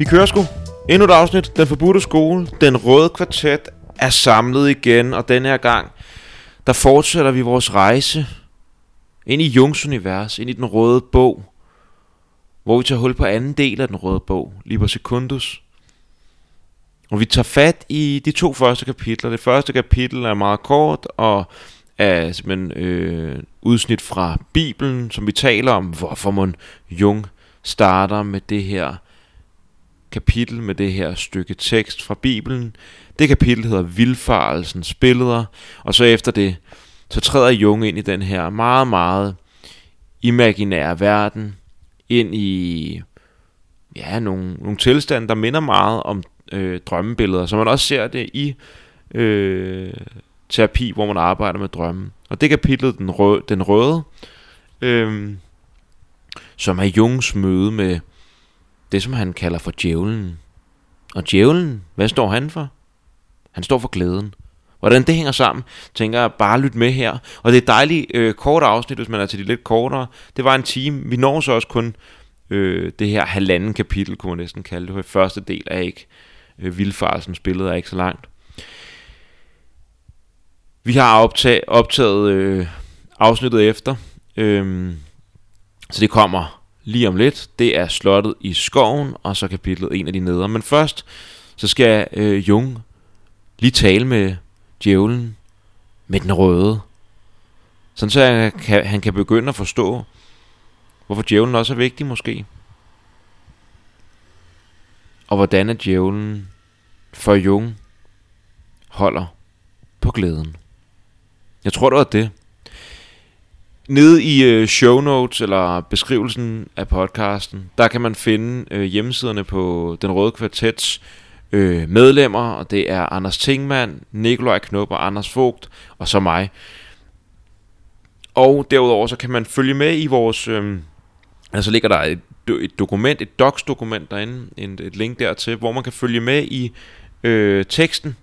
Vi kører sgu. Endnu et afsnit. Den forbudte skole. Den røde kvartet er samlet igen, og denne her gang, der fortsætter vi vores rejse ind i Jungs univers, ind i den røde bog, hvor vi tager hul på anden del af den røde bog, Liber Secundus. Og vi tager fat i de to første kapitler. Det første kapitel er meget kort og er simpelthen øh, udsnit fra Bibelen, som vi taler om, hvorfor man Jung starter med det her kapitel, med det her stykke tekst fra Bibelen. Det kapitel hedder Vildfarelsens billeder, og så efter det, så træder Jung ind i den her meget, meget imaginære verden, ind i ja, nogle, nogle tilstande, der minder meget om øh, drømmebilleder, så man også ser det i øh, terapi, hvor man arbejder med drømme. Og det kapitlet, den røde, den røde øh, som er Jungs møde med det, som han kalder for djævlen. Og djævlen, hvad står han for? Han står for glæden. Hvordan det hænger sammen, tænker jeg bare lyt med her. Og det er et dejligt øh, kort afsnit, hvis man er til de lidt kortere. Det var en time. Vi når så også kun øh, det her halvanden kapitel, kunne man næsten kalde det. Første del er ikke øh, vildfarelsen, spillet er ikke så langt. Vi har optaget, optaget øh, afsnittet efter, øh, så det kommer lige om lidt. Det er slottet i skoven, og så kapitlet en af de nedre. Men først, så skal øh, Jung lige tale med djævlen med den røde. Sådan så han kan, han kan begynde at forstå, hvorfor djævlen også er vigtig måske. Og hvordan er djævlen for Jung holder på glæden. Jeg tror, det var det. Nede i øh, show notes eller beskrivelsen af podcasten, der kan man finde øh, hjemmesiderne på Den Røde Kvartets øh, medlemmer, og det er Anders Tingmann, Nikolaj Knop og Anders Vogt, og så mig. Og derudover så kan man følge med i vores... Øh, altså ligger der et, et dokument, et docs-dokument derinde, et, et link dertil, hvor man kan følge med i øh, teksten,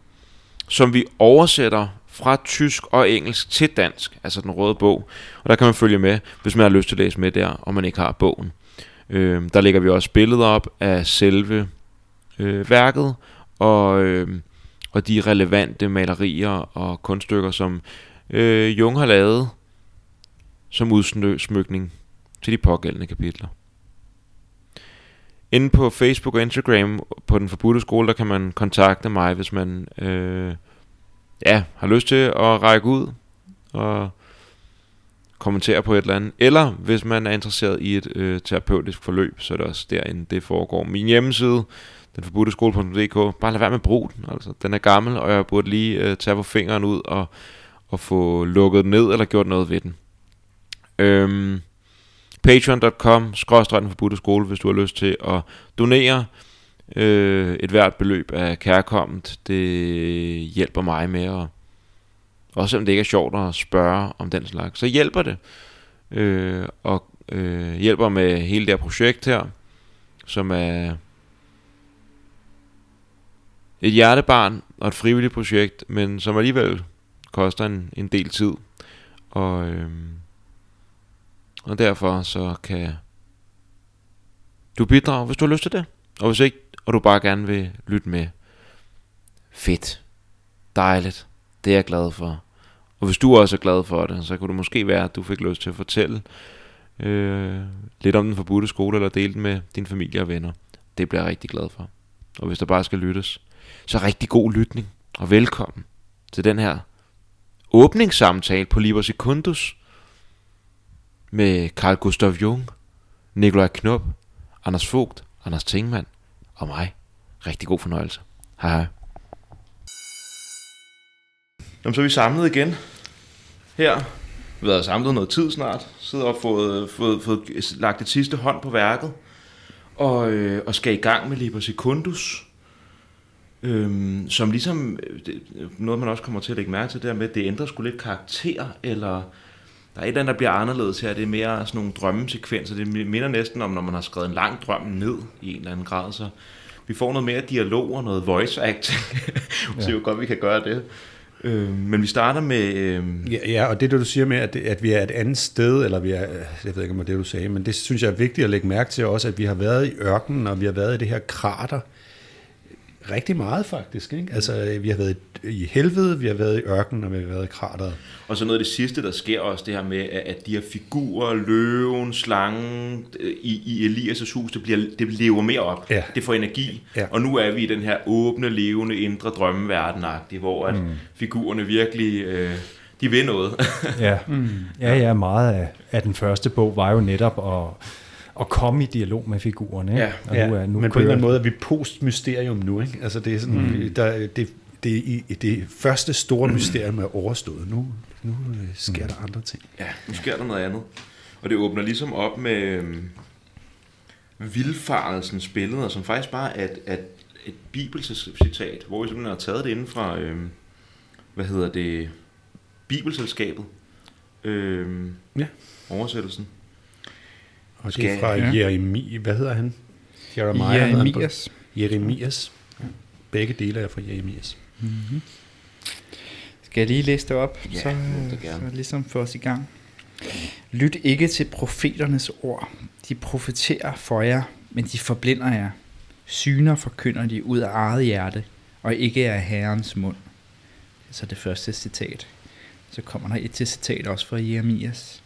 som vi oversætter fra tysk og engelsk til dansk, altså den røde bog. Og der kan man følge med, hvis man har lyst til at læse med der, og man ikke har bogen. Øh, der lægger vi også billeder op af selve øh, værket, og, øh, og de relevante malerier og kunststykker, som øh, Jung har lavet som udsmykning til de pågældende kapitler. Inde på Facebook og Instagram på Den Forbudte Skole, der kan man kontakte mig, hvis man øh, ja, har lyst til at række ud og kommentere på et eller andet. Eller hvis man er interesseret i et øh, terapeutisk forløb, så er det også derinde, det foregår. Min hjemmeside, den forbudte skole.dk, bare lad være med at bruge den. Altså, den er gammel, og jeg burde lige øh, tage på fingeren ud og, og få lukket den ned eller gjort noget ved den. Øhm, Patreon.com, skråstrej den forbudte skole, hvis du har lyst til at donere øh, et hvert beløb er kærkommet. Det hjælper mig med at, også selvom det ikke er sjovt at spørge om den slags, så hjælper det. Øh, og øh, hjælper med hele det her projekt her, som er et hjertebarn og et frivilligt projekt, men som alligevel koster en, en del tid. Og, øh, og derfor så kan du bidrage, hvis du har lyst til det. Og hvis ikke, og du bare gerne vil lytte med. Fedt. Dejligt. Det er jeg glad for. Og hvis du også er glad for det, så kunne det måske være, at du fik lyst til at fortælle øh, lidt om den forbudte skole, eller dele den med din familie og venner. Det bliver jeg rigtig glad for. Og hvis der bare skal lyttes, så rigtig god lytning, og velkommen til den her åbningssamtale på Liber Secundus med Carl Gustav Jung, Nikolaj Knop, Anders Vogt, Anders Tingmann og mig. Rigtig god fornøjelse. Hej hej. Jamen, så er vi samlet igen. Her. Vi har samlet noget tid snart. Sidder og fået, fået, fået lagt det sidste hånd på værket. Og, øh, og skal i gang med Liber Secundus. Øhm, som ligesom, øh, det, noget man også kommer til at lægge mærke til, det med, at det ændrer sgu lidt karakter, eller der er et eller andet, der bliver anderledes her. Det er mere sådan nogle drømmesekvenser. Det minder næsten om, når man har skrevet en lang drøm ned i en eller anden grad. Så vi får noget mere dialog og noget voice acting. ja. Så jo godt, vi kan gøre det. Øh, men vi starter med... Øh, Ja, ja, og det du siger med, at, at vi er et andet sted, eller vi er, jeg ved ikke om det det, du sagde, men det synes jeg er vigtigt at lægge mærke til også, at vi har været i ørkenen, og vi har været i det her krater rigtig meget faktisk. Ikke? Altså, vi har været i helvede, vi har været i ørkenen, og vi har været i krateret. Og så noget af det sidste, der sker også, det her med, at de her figurer, løven, slangen øh, i, i Elias' hus, det, bliver, det lever mere op. Ja. Det får energi. Ja. Og nu er vi i den her åbne, levende, indre drømmeverden hvor at mm. figurerne virkelig, øh, de vil noget. Ja, mm. ja, ja meget af, af den første bog var jo netop at, at komme i dialog med figurerne. Ikke? Ja, og Ja, nu er, nu men på en eller anden måde er vi post-mysterium nu. Ikke? Altså, det er sådan, mm. der, det, det, i- det første store mysterium er overstået. Nu, nu øh, sker mm. der andre ting. ja, nu sker der noget andet. Og det åbner ligesom op med øh, vildfarelsens billeder, som faktisk bare er et, et, et bibelcitat, hvor vi simpelthen har taget det inden fra, øh, hvad hedder det, Bibelselskabet. Øh, Ja. Oversættelsen. Og det er fra ja. Jeremi, hvad hedder han? Jeremiah hedder han Jeremias. Jeremias. Begge dele er fra Jeremias. Skal jeg lige læse det op, Ja, så, du gerne. så ligesom få os i gang. Lyt ikke til profeternes ord. De profeterer for jer, men de forblinder jer. Syner forkynder de ud af eget hjerte, og ikke af Herrens mund. Det så det første citat. Så kommer der et til citat også fra Jeremias.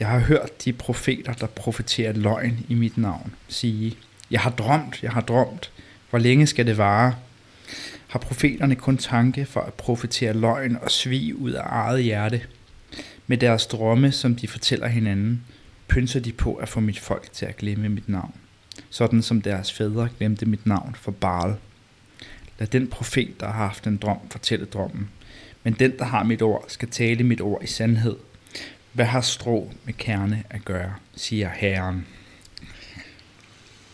Jeg har hørt de profeter, der profeterer løgn i mit navn, sige, jeg har drømt, jeg har drømt. Hvor længe skal det vare? Har profeterne kun tanke for at profetere løgn og svig ud af eget hjerte? Med deres drømme, som de fortæller hinanden, pynser de på at få mit folk til at glemme mit navn. Sådan som deres fædre glemte mit navn for Baal. Lad den profet, der har haft en drøm, fortælle drømmen. Men den, der har mit ord, skal tale mit ord i sandhed. Hvad har strå med kerne at gøre, siger Herren.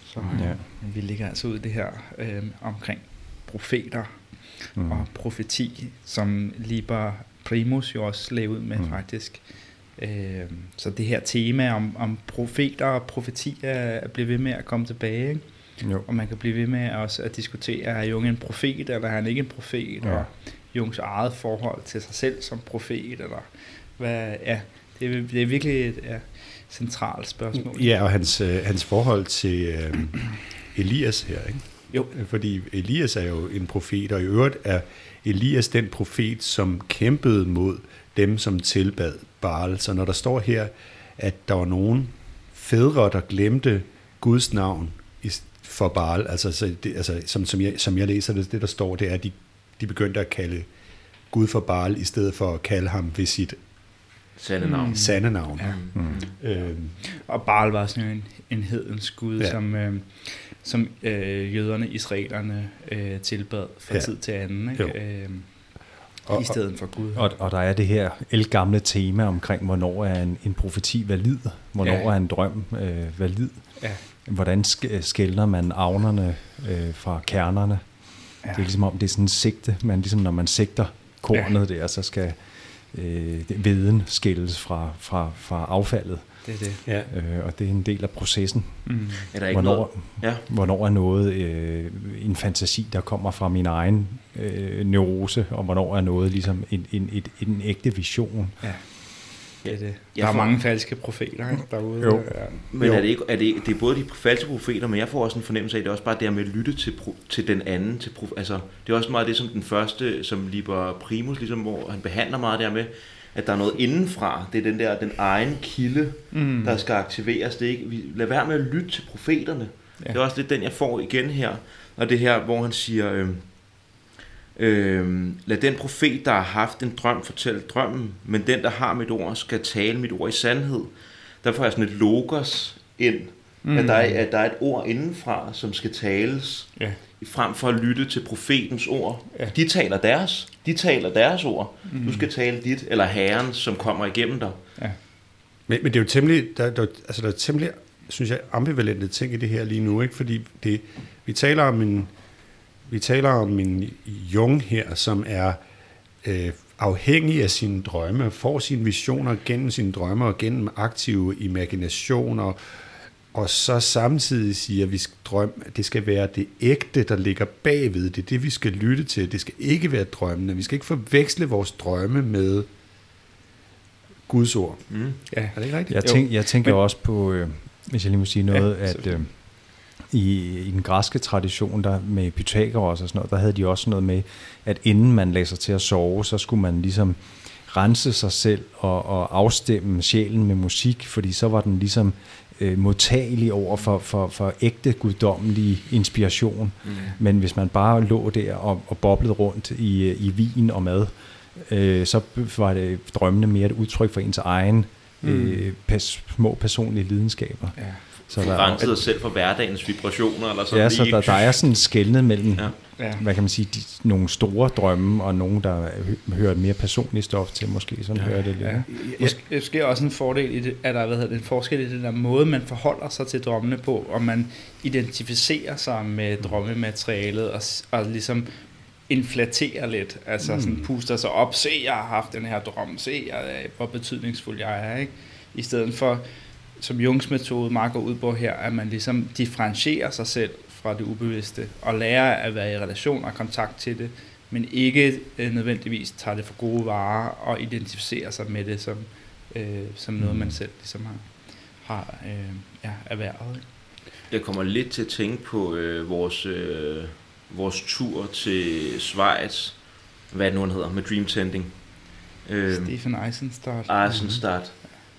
Så Ja. ja. vi ligger altså ud det her øh, omkring profeter Mm. og profeti, som Liber Primus jo også lagde ud med mm. faktisk. Øh, så det her tema om, om profeter og profeti er, bliver ved med at komme tilbage, ikke? Jo. og man kan blive ved med også at diskutere, er Jung en profet, eller er han ikke en profet, Ja. og Jungs eget forhold til sig selv som profet, eller hvad, ja, det er, det er virkelig et ja, centralt spørgsmål. Ja, og hans, øh, hans forhold til øh, Elias her, ikke? Jo. Fordi Elias er jo en profet, og i øvrigt er Elias den profet, som kæmpede mod dem, som tilbad Baal. Så når der står her, at der var nogen fædre, der glemte Guds navn for Baal, altså, så det, altså som, som, jeg, som jeg læser det, det der står, det er, at de, de begyndte at kalde Gud for Baal, i stedet for at kalde ham ved sit Sande navn. Mm. sande navn. Ja. Mm. Øhm, Og Baal var sådan en, en hedens gud, Ja. som, øh, som øh, jøderne, israelerne øh, tilbad fra Ja. tid til anden, Jo. ikke? Øh, Og- i stedet for Gud. Og, og der er det her elgamle tema omkring, hvornår er en, en profeti valid, hvornår Ja. er en drøm øh, valid, ja. hvordan sk- skældner man avnerne øh, fra kernerne. Ja. Det er ligesom om, det er sådan en sigte, man ligesom når man sigter kornet ja. der, så skal øh, det- veden skældes fra, fra, fra affaldet, Det er det. ja. øh, og det er en del af processen. Mm. Er der ikke Hvornår, noget? Ja. hvornår er noget øh, en fantasi, der kommer fra min egen øh, neurose, og hvornår er noget ligesom en, en, et, en ægte vision. Ja. Det er det. Jeg Der er får- mange falske profeter ikke, derude. Jo. Ja. Men Jo. er det ikke, er det, det er både de falske profeter, men jeg får også en fornemmelse af, at det er også bare det her med at lytte til, pro, til den anden. Til prof, altså, det er også meget det, som den første, som Liber Primus, ligesom, hvor han behandler meget der med, at der er noget indenfra. Det er den der, den egen kilde, Mm. der skal aktiveres. Det er ikke, vi, lad være med at lytte til profeterne. Ja. Ja. Det er også lidt den, jeg får igen her. Og det her, hvor han siger, øh, øh, lad den profet, der har haft en drøm, fortælle drømmen, men den, der har mit ord, skal tale mit ord i sandhed. Der får jeg sådan et logos ind, mm. at, der er, at der er et ord indenfra, som skal tales, Ja. frem for at lytte til profetens ord. Ja. De taler deres. De taler deres ord. Mm. Du skal tale dit, eller Herren, som kommer igennem dig. Ja. Men, men det er jo temmelig, der, der, altså der er temmelig, synes jeg, ambivalente ting i det her lige nu, ikke? fordi det, vi taler om en, vi taler om en Jung her, som er øh, afhængig af sine drømme, får sine visioner gennem sine drømme og gennem aktive imaginationer, og så samtidig siger, at vi skal drømme, at det skal være det ægte, der ligger bagved. Det er det, vi skal lytte til. Det skal ikke være drømmene. Vi skal ikke forveksle vores drømme med Guds ord. Mm. Ja. Er det ikke rigtigt? Jeg, tænk, jeg tænker Men- også på, øh, hvis jeg lige må sige noget, Ja, at øh, i, i den græske tradition der med Pythagoras og sådan noget, der havde de også noget med, at inden man lagde sig til at sove, så skulle man ligesom rense sig selv og, og afstemme sjælen med musik, fordi så var den ligesom øh, modtagelig over for, for, for ægte guddommelig inspiration. Mm. Men hvis man bare lå der og, og boblede rundt i, øh, i vin og mad, øh, så var det drømmene mere et udtryk for ens egen øh, pas, små personlige lidenskaber. Ja. Så der, rensede dig selv for hverdagens vibrationer, eller sådan ja, så der, der er sådan skældnet mellem, Ja. hvad kan man sige, de, nogle store drømme, og nogle, der hø- hører et mere personligt stof til, måske. Sådan ja. hører det lidt. Ja. Måske, måske også en fordel i det, at der hvad hedder det, en forskel i den der måde, man forholder sig til drømmene på, om man identificerer sig med drømmematerialet og, og ligesom inflaterer lidt, altså mm. sådan puster sig op, se jeg har haft den her drøm, se jeg, hvor betydningsfuld jeg er, ikke? I stedet for, som Jungs metode meget går ud på her, at man ligesom differentierer sig selv fra det ubevidste, og lærer at være i relation og kontakt til det, men ikke øh, nødvendigvis tager det for gode varer og identificerer sig med det som, øh, som noget, man selv ligesom har, har øh, ja, erhvervet. Jeg kommer lidt til at tænke på øh, vores, øh, vores tur til Schweiz, hvad det nu han hedder, med Dream Tending. Øh, Stephen Eisenstadt. Eisenstadt.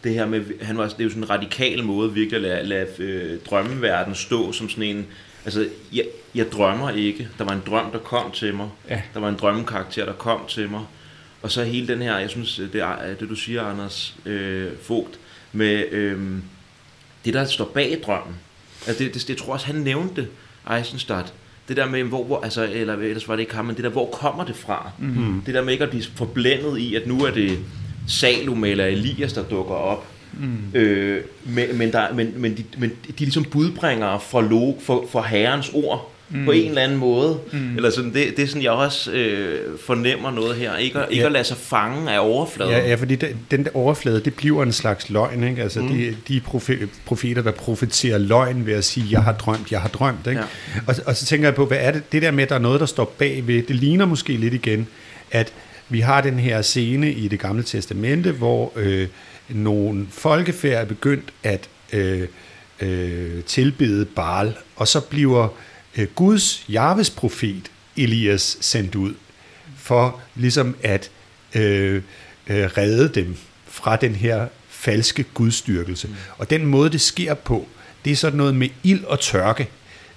Det her med, han var, det er jo sådan en radikal måde virkelig at lade, lade øh, drømmeverden stå som sådan en, altså jeg, jeg drømmer ikke, der var en drøm, der kom til mig, Ja. der var en drømmekarakter, der kom til mig, og så hele den her, jeg synes, det, er, det du siger, Anders øh, Vogt, med øh, det, der står bag drømmen. Altså det, det, det, jeg tror også, han nævnte det, Eisenstadt. Det der med, hvor, hvor altså, eller ellers var det ikke ham, men det der, hvor kommer det fra? Mm. Det der med ikke at blive forblændet i, at nu er det Salome eller Elias, der dukker op. Mm. Øh, men, men, der, men, men, de, men de er ligesom budbringere for, log, for, for herrens ord mm. på en eller anden måde. Mm. Eller sådan, det, det er sådan, jeg også øh, fornemmer noget her. Ikke, at, ikke Ja. at lade sig fange af overfladen. Ja, ja, fordi den, den der overflade, det bliver en slags løgn. Ikke? Altså, mm. de, de profe- profeter, der profeterer løgn ved at sige, jeg har drømt, jeg har drømt. Ikke? Ja. Og, og så tænker jeg på, hvad er det? Det der med, at der er noget, der står bagved, det ligner måske lidt igen, at vi har den her scene i det gamle testamente, hvor øh, nogle folkefærd er begyndt at øh, øh, tilbede Baal, og så bliver øh, Guds, Jarves profet, Elias, sendt ud for ligesom at øh, øh, redde dem fra den her falske gudstyrkelse. Mm. Og den måde, det sker på, det er sådan noget med ild og tørke.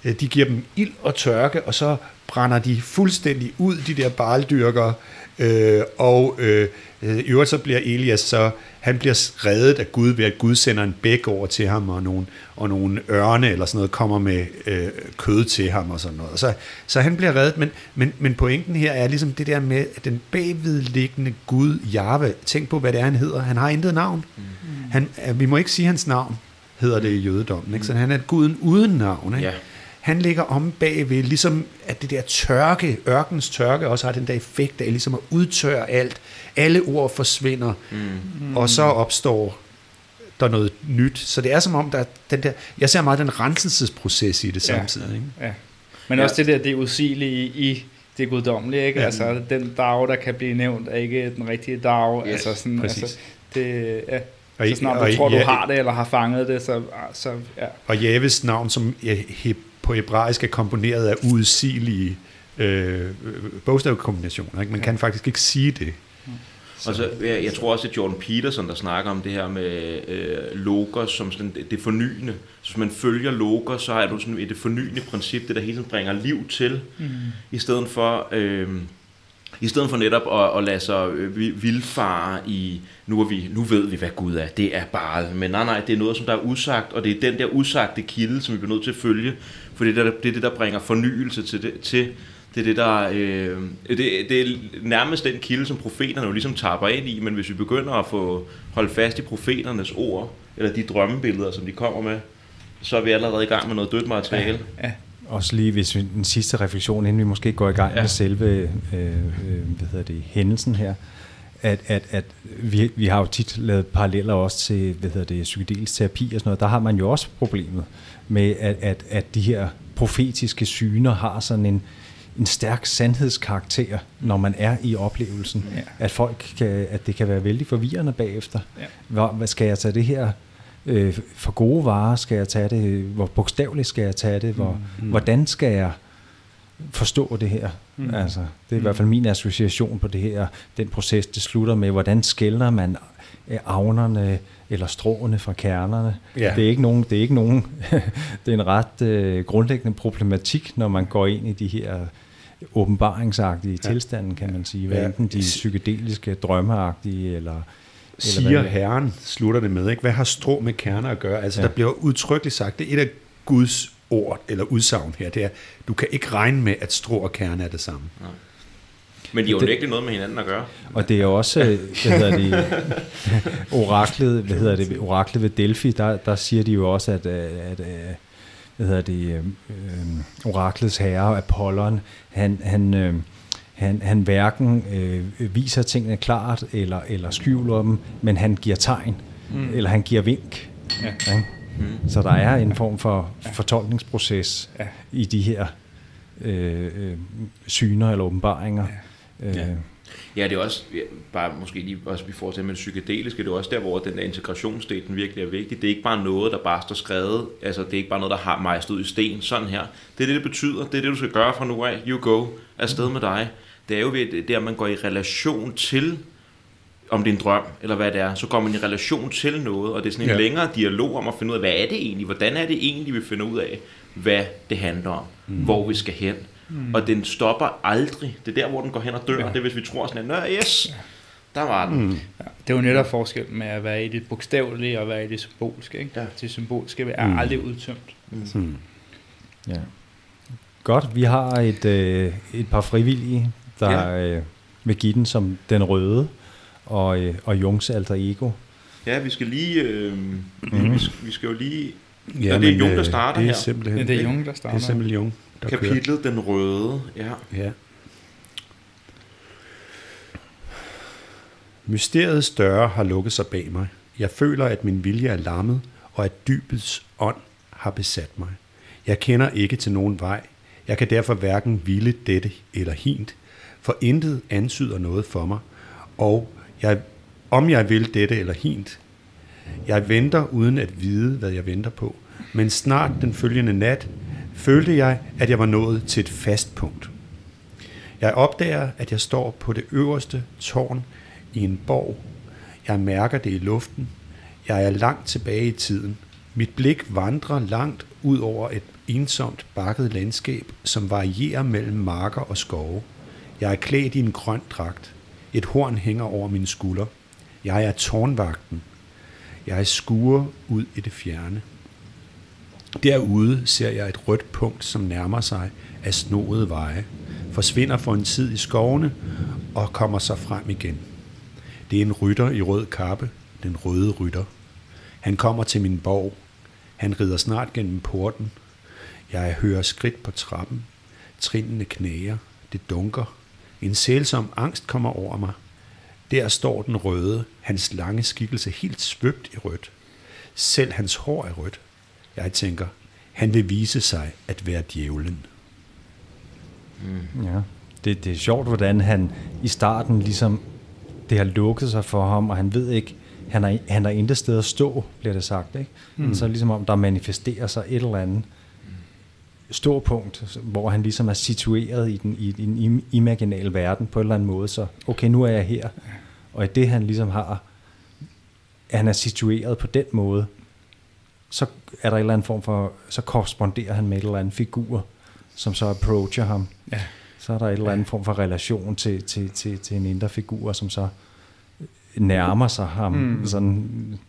Øh, De giver dem ild og tørke, og så brænder de fuldstændig ud, de der barldyrkere, øh, og øh, i øvrigt så bliver Elias så, han bliver reddet af Gud ved, at Gud sender en bæk over til ham, og nogle, og nogle ørne eller sådan noget kommer med øh, kød til ham og sådan noget. Og så, så han bliver reddet, men, men, men pointen her er ligesom det der med, at den bagvedliggende Gud, Jahve, tænk på, hvad det er, han hedder. Han har intet navn. Mm. Han, øh, vi må ikke sige hans navn, hedder det i jødedommen. Ikke? Så han er guden uden navn. Ikke? Ja. Han ligger om bagved, ligesom at det der tørke, ørkens tørke, også har den der effekt af ligesom at udtørre alt. Alle ord forsvinder, mm. og så opstår der noget nyt. Så det er som om, der er den der, jeg ser meget den renselsesproces i det Ja. samtidig. Ikke? Ja. Men Ja. også det der, det udsigelige i det guddommelige, ikke? Ja. Altså, den dag, der kan blive nævnt, er ikke den rigtige dag. Yes, altså, sådan, præcis. altså, det, ja. Og, Så snart og, du tror, du ja, har det, eller har fanget det, så, så ja. og Javes navn, som ja, he- på hebraisk er komponeret af udsigelige øh, bogstavkombinationer. Ikke? Man kan faktisk ikke sige det. Så, jeg, jeg tror også, at Jordan Peterson, der snakker om det her med øh, logos som sådan det, det fornyende. Så hvis man følger logos, så har du sådan et det fornyende princip, det der hele tiden bringer liv til, mm. i stedet for... Øh, i stedet for netop at, at lade sig øh, vildfare i, nu, er vi, nu ved vi, hvad Gud er, det er bare, men nej, nej, det er noget, som der er usagt, og det er den der usagte kilde, som vi bliver nødt til at følge, for det er det, det, er det der bringer fornyelse til det, til, det er det, der, øh, det, det er nærmest den kilde, som profeterne jo ligesom tapper ind i, men hvis vi begynder at få holde fast i profeternes ord, eller de drømmebilleder, som de kommer med, så er vi allerede i gang med noget dødt materiale. ja. Også lige hvis vi, den sidste refleksion, inden vi måske går i gang Ja. med selve øh, øh, hvad hedder det, hændelsen her. at, at, at vi, vi har jo tit lavet paralleller også til hvad hedder det, psykedelisk terapi og sådan noget. Der har man jo også problemet med, at, at, at de her profetiske syner har sådan en, en stærk sandhedskarakter, når man er i oplevelsen. Ja. At folk kan, at det kan være vældig forvirrende bagefter. Ja. Hvor, hvad skal jeg tage det her øh, for gode varer? Skal jeg tage det? Hvor bogstaveligt skal jeg tage det? Hvor, mm. Hvordan skal jeg forstå det her? Mm. Altså, det er i hvert fald min association på det her. Den proces, det slutter med, hvordan skældner man øh, avnerne eller stråene fra kernerne. Ja. Det er ikke nogen, det er ikke nogen, det er en ret øh, grundlæggende problematik, når man går ind i de her åbenbaringsagtige ja. tilstande, kan man sige. Hvad Ja. enten de psykedeliske, drømmeagtige, eller... Siger Herren, slutter det med. Ikke? Hvad har strå med kerner at gøre? Altså, Ja. der bliver udtrykkeligt sagt, det er et af Guds ord eller udsagn her, det er, du kan ikke regne med, at strå og kerne er det samme. Men de har jo Det- virkelig noget med hinanden at gøre. Og det er også, øh, hvad hedder det, oraklet, hvad hedder det, oraklet ved Delphi, der, der siger de jo også, at, øh, at øh, hvad hedder det, øh, oraklets herre, Apollon, han, han, øh, han, han hverken øh, viser tingene klart eller, eller skjuler dem, men han giver tegn, mm. eller han giver vink. Ja. Ja. Mm. Så der er en form for fortolkningsproces Ja. i de her øh, øh, syner eller åbenbaringer. Ja. Øh, Ja. Ja, det er også, ja, bare måske lige også i forhold til med det psykedeliske, det er også der, hvor den der integrationsdel, den virkelig er vigtig. Det er ikke bare noget, der bare står skrevet, altså det er ikke bare noget, der har mig stået i sten, sådan her. Det er det, det betyder, det er det, du skal gøre fra nu af, you go, afsted med dig. Det er jo ved det, der, man går i relation til, om det er en drøm, eller hvad det er, så går man i relation til noget, og det er sådan en ja. Ja. længere dialog om at finde ud af, hvad er det egentlig, hvordan er det egentlig, vi finder ud af, hvad det handler om, mm. hvor vi skal hen. Mm. Og den stopper aldrig. Det er der, hvor den går hen og dør. Ja. Det er, hvis vi tror sådan, at Nå, yes, der var den. Mm. Ja, det er jo netop forskel med at være i det bogstavelige og være i det symbolske. Ikke? Ja. Det symboliske er mm. aldrig udtømt. Hmm. Ja. Godt, vi har et, øh, et par frivillige, der ja. øh, vil give den som den røde, og, øh, og Jungs alter ego. Ja, vi skal lige... Øh, mm. vi, skal, vi skal jo lige... Ja, og det er men, Jung, der øh, starter det er her. Simpelthen, Ja, det er Jung, der Det er starter. simpelthen Jung, der kører. Kapitlet Den Røde. Ja. Ja. Mysteriets døre har lukket sig bag mig. Jeg føler, at min vilje er lammet, og at dybets ånd har besat mig. Jeg kender ikke til nogen vej. Jeg kan derfor hverken ville dette eller hint, for intet antyder noget for mig, og jeg, om jeg vil dette eller hint. Jeg venter uden at vide, hvad jeg venter på, men snart den følgende nat følte jeg, at jeg var nået til et fast punkt. Jeg opdager, at jeg står på det øverste tårn i en borg. Jeg mærker det i luften. Jeg er langt tilbage i tiden. Mit blik vandrer langt ud over et ensomt bakket landskab, som varierer mellem marker og skove. Jeg er klædt i en grøn dragt. Et horn hænger over mine skulder. Jeg er tårnvagten. Jeg skuer ud i det fjerne. Derude ser jeg et rødt punkt, som nærmer sig af snoede veje, forsvinder for en tid i skovene og kommer så frem igen. Det er en rytter i rød kappe, den røde rytter. Han kommer til min borg. Han rider snart gennem porten. Jeg hører skridt på trappen. Trinene knæger. Det dunker. En sælsom angst kommer over mig. Der står den røde, hans lange skikkelse helt svøbt i rødt. Selv hans hår er rødt. Jeg tænker, han vil vise sig at være djævlen. Ja. Det, det er sjovt, hvordan han i starten ligesom, det har lukket sig for ham, og han ved ikke, han har, han har intet sted at stå, bliver det sagt. Ikke? Mm. Så ligesom om, der manifesterer sig et eller andet ståpunkt, hvor han ligesom er situeret i den, i den im- imaginale verden på en eller anden måde. Så okay, nu er jeg her. Og i det han ligesom har, at han er situeret på den måde, så er der en eller anden form for, så korresponderer han med et eller andet figur, som så approacher ham. Ja. Så er der et eller andet form for relation til, til, til, til en indre figur, som så nærmer sig ham. Mm. Sådan,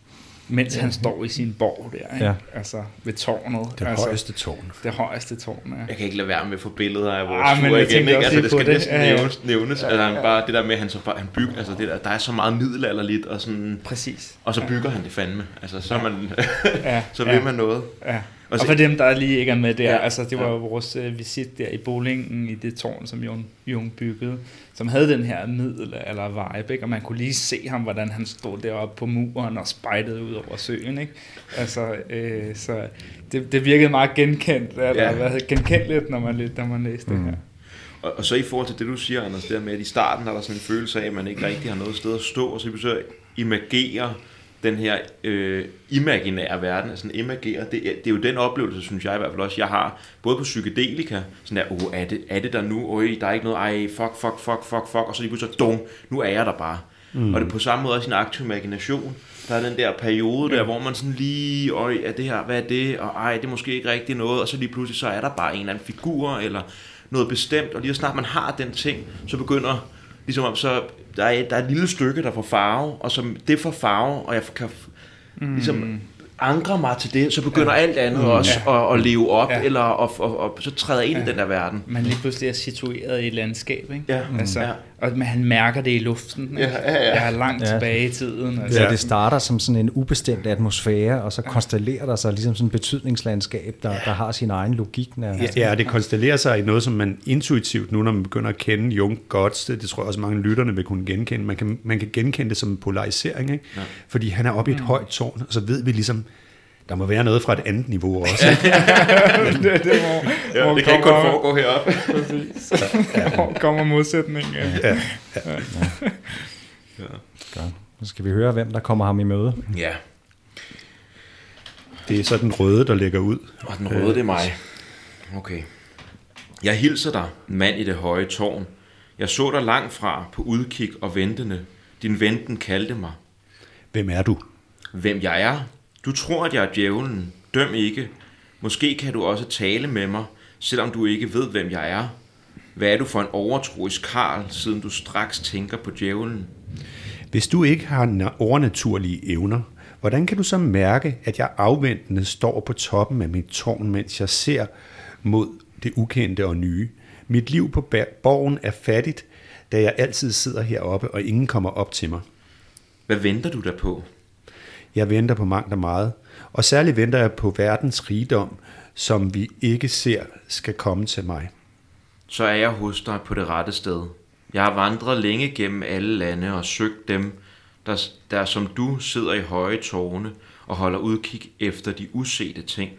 Mens han står i sin borg der, ikke? Ja. altså ved tårnet. Det altså, højeste tårn. Det højeste tårn, ja. Jeg kan ikke lade være med at få billeder af vores Ah, tur igen. Ikke? Altså, det skal det. næsten Ja, ja. nævnes. nævnes. Altså, han bare, det der med, at han, så, bare- han bygger, altså det der, der er så meget middelalderligt, og, sådan, Præcis. og så bygger han det fandme. Altså, så, er man, Ja, så vil ja. man noget. Ja. Og, så- og for dem, der lige ikke er med der, Ja, altså det var ja. vores øh, visit der i Bolingen i det tårn, som Jung, Jung byggede, som havde den her middel eller vibe, ikke? og man kunne lige se ham, hvordan han stod deroppe på muren og spejtede ud over søen. Ikke? Altså, øh, så det, det virkede meget genkendt, eller Ja. hvad, genkendeligt, når man, når man læste mm. det her. Og, og så i forhold til det, du siger, Anders, der med, at i starten er der sådan en følelse af, at man ikke rigtig har noget sted at stå, og så så imagerer den her øh, imaginære verden, altså imagerer, det, det er jo den oplevelse, synes jeg i hvert fald også, jeg har, både på psykedelika, sådan der, oh, er det, er det der nu, Øj, der er ikke noget, ej, fuck, fuck, fuck, fuck, fuck, og så lige pludselig, dum, nu er jeg der bare. Mm. Og det er på samme måde også en aktiv imagination. Der er den der periode der, hvor man sådan lige, øj, er det her, hvad er det, og ej, det er måske ikke rigtig noget, og så lige pludselig, så er der bare en eller anden figur, eller noget bestemt, og lige så snart man har den ting, så begynder, ligesom om, så der er, der er et lille stykke, der får farve, og som det får farve, og jeg kan ligesom mm. ligesom ankre mig til det, så begynder ja. alt andet mm, også ja. at, at leve op, ja. Ja. eller og, og, og, så træder ind ja. i den der verden. Man lige pludselig er situeret i et landskab, ikke? Ja. Altså, Ja. Og man, han mærker det i luften. Ikke? Ja, ja, ja. Jeg er langt Ja. ja. tilbage i tiden. Altså. Så Ja. det starter som sådan en ubestemt atmosfære, og så konstellerer der sig ligesom sådan et betydningslandskab, der, der har sin egen logik. Når, Ja, ja, det konstellerer sig i noget, som man intuitivt nu, når man begynder at kende Jung godt, det, tror jeg også mange lytterne vil kunne genkende, man kan, man kan genkende det som en polarisering, ikke? Ja. fordi han er oppe i et højt tårn, og så ved vi ligesom, der må være noget fra et andet niveau også. ikke? det, det, hvor, Ja, hvor det kan ikke kun kommer- foregå heroppe. Præcis. Hvor kommer modsætningen? Ja. Ja. Godt. Så skal vi høre, hvem der kommer ham i møde. Ja, Det er så den røde, der ligger ud. og den røde, det er mig. Okay. Jeg hilser dig, mand i det høje tårn. Jeg så dig langt fra på udkig og ventende. Din venten kaldte mig. Hvem er du? Hvem jeg er? Du tror, at jeg er djævlen. Døm ikke. Måske kan du også tale med mig, selvom du ikke ved, hvem jeg er. Hvad er du for en overtroisk karl, siden du straks tænker på djævlen? Hvis du ikke har na- overnaturlige evner, hvordan kan du så mærke, at jeg afventende står på toppen af mit tårn, mens jeg ser mod det ukendte og nye? Mit liv på borgen er fattigt, da jeg altid sidder heroppe, og ingen kommer op til mig. Hvad venter du der på? Jeg venter på mangt og meget, og særligt venter jeg på verdens rigdom, som vi ikke ser skal komme til mig. Så er jeg hos dig på det rette sted. Jeg har vandret længe gennem alle lande og søgt dem, der, der som du sidder i høje tårne og holder udkig efter de usete ting.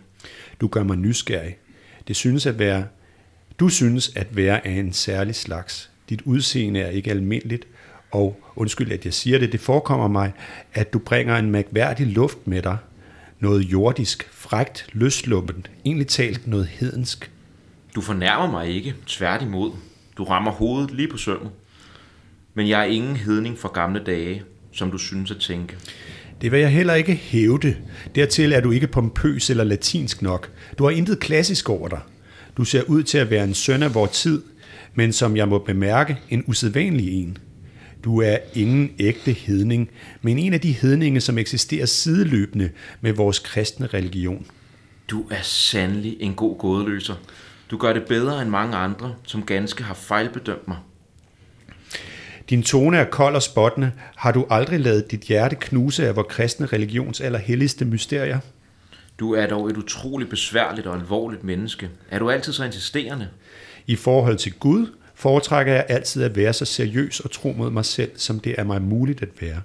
Du gør mig nysgerrig. Det synes at være, du synes at være af en særlig slags. Dit udseende er ikke almindeligt, og undskyld, at jeg siger det, det forekommer mig, at du bringer en mærkværdig luft med dig. Noget jordisk, frægt, løsluppent, egentlig talt noget hedensk. Du fornærmer mig ikke, tværtimod. Du rammer hovedet lige på sømmet. Men jeg er ingen hedning for gamle dage, som du synes at tænke. Det vil jeg heller ikke hævde. Dertil er du ikke pompøs eller latinsk nok. Du har intet klassisk over dig. Du ser ud til at være en søn af vor tid, men som jeg må bemærke, en usædvanlig en. Du er ingen ægte hedning, men en af de hedninge, som eksisterer sideløbende med vores kristne religion. Du er sandelig en god gådeløser. Du gør det bedre end mange andre, som ganske har fejlbedømt mig. Din tone er kold og spottende. Har du aldrig lavet dit hjerte knuse af vor kristne religions allerhelligste mysterier? Du er dog et utroligt besværligt og alvorligt menneske. Er du altid så insisterende? I forhold til Gud foretrækker jeg altid at være så seriøs og tro mod mig selv, som det er mig muligt at være.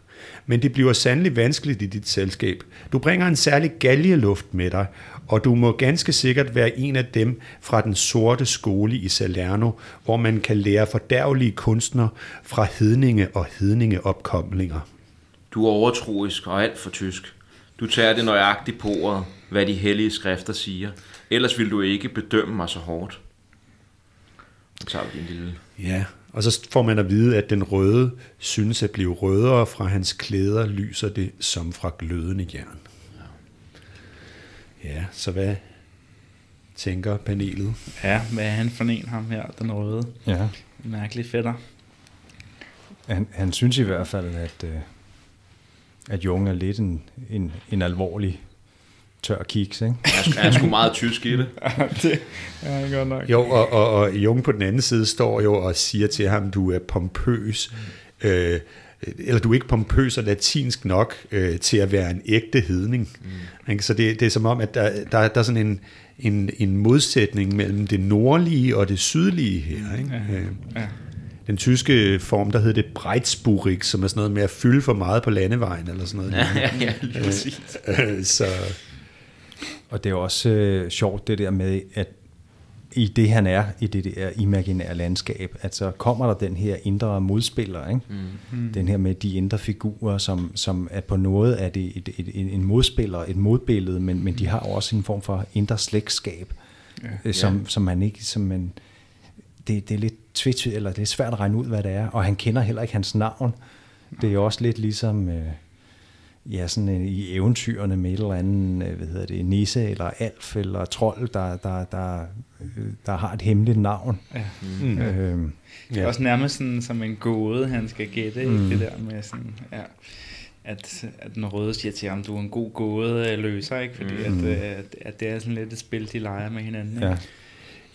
Men det bliver sandelig vanskeligt i dit selskab. Du bringer en særlig galjeluft med dig, og du må ganske sikkert være en af dem fra den sorte skole i Salerno, hvor man kan lære fordærvelige kunstner fra hedninge og hedningeopkomlinger. Du er overtroisk og alt for tysk. Du tager det nøjagtigt på ordet, hvad de hellige skrifter siger. Ellers vil du ikke bedømme mig så hårdt. Så tager vi en lille... Ja, og så får man at vide, at den røde synes at blive rødere fra hans klæder, lyser det som fra glødende jern. Ja, så hvad tænker panelet? Ja, hvad er han for en, ham her, den røde? Ja. Mærkelig fætter. Han, han synes i hvert fald, at, øh, at Jung er lidt en, en, en alvorlig tør kiks, ikke? Jeg er, er sgu meget tysk i det. det er godt nok. Jo, og, og, og Jung på den anden side står jo og siger til ham, du er pompøs, øh, eller du er ikke pompøs og latinsk nok øh, til at være en ægte hedning. Mm. Ikke? Så det, det er som om, at der, der, der er sådan en, en, en modsætning mellem det nordlige og det sydlige her. Ikke? Ja. Øh, Ja. den tyske form, der hed det Breitspurig, som er sådan noget med at fylde for meget på landevejen, eller sådan noget. Ja, ja, ja, lige præcis. Øh, så Og det er også øh, sjovt det der med, at i det han er, i det der imaginære landskab, at så kommer der den her indre modspiller, ikke? Mm. den her med de indre figurer, som, som er på noget af det et, et, et, en modspiller, et modbillede, men, men de har også en form for indre slægtskab, ja. som, Ja. som man ikke, som man, det, det er lidt tvetydigt, eller det er svært at regne ud, hvad det er, og han kender heller ikke hans navn. Det er også lidt ligesom, øh, ja, sådan øh, i eventyrene med et eller andet, øh, hvad hedder det, nisse eller alf eller trold, der, der, der, øh, der har et hemmeligt navn. Ja. Mm. Øh, Det er også nærmest sådan, som en gåde, han skal gætte, mm. det der med sådan, ja, at, at den røde siger til ham, du er en god gåde løser, ikke? Fordi mm. at, øh, at, at det er sådan lidt et spil, de leger med hinanden. Ikke? ja.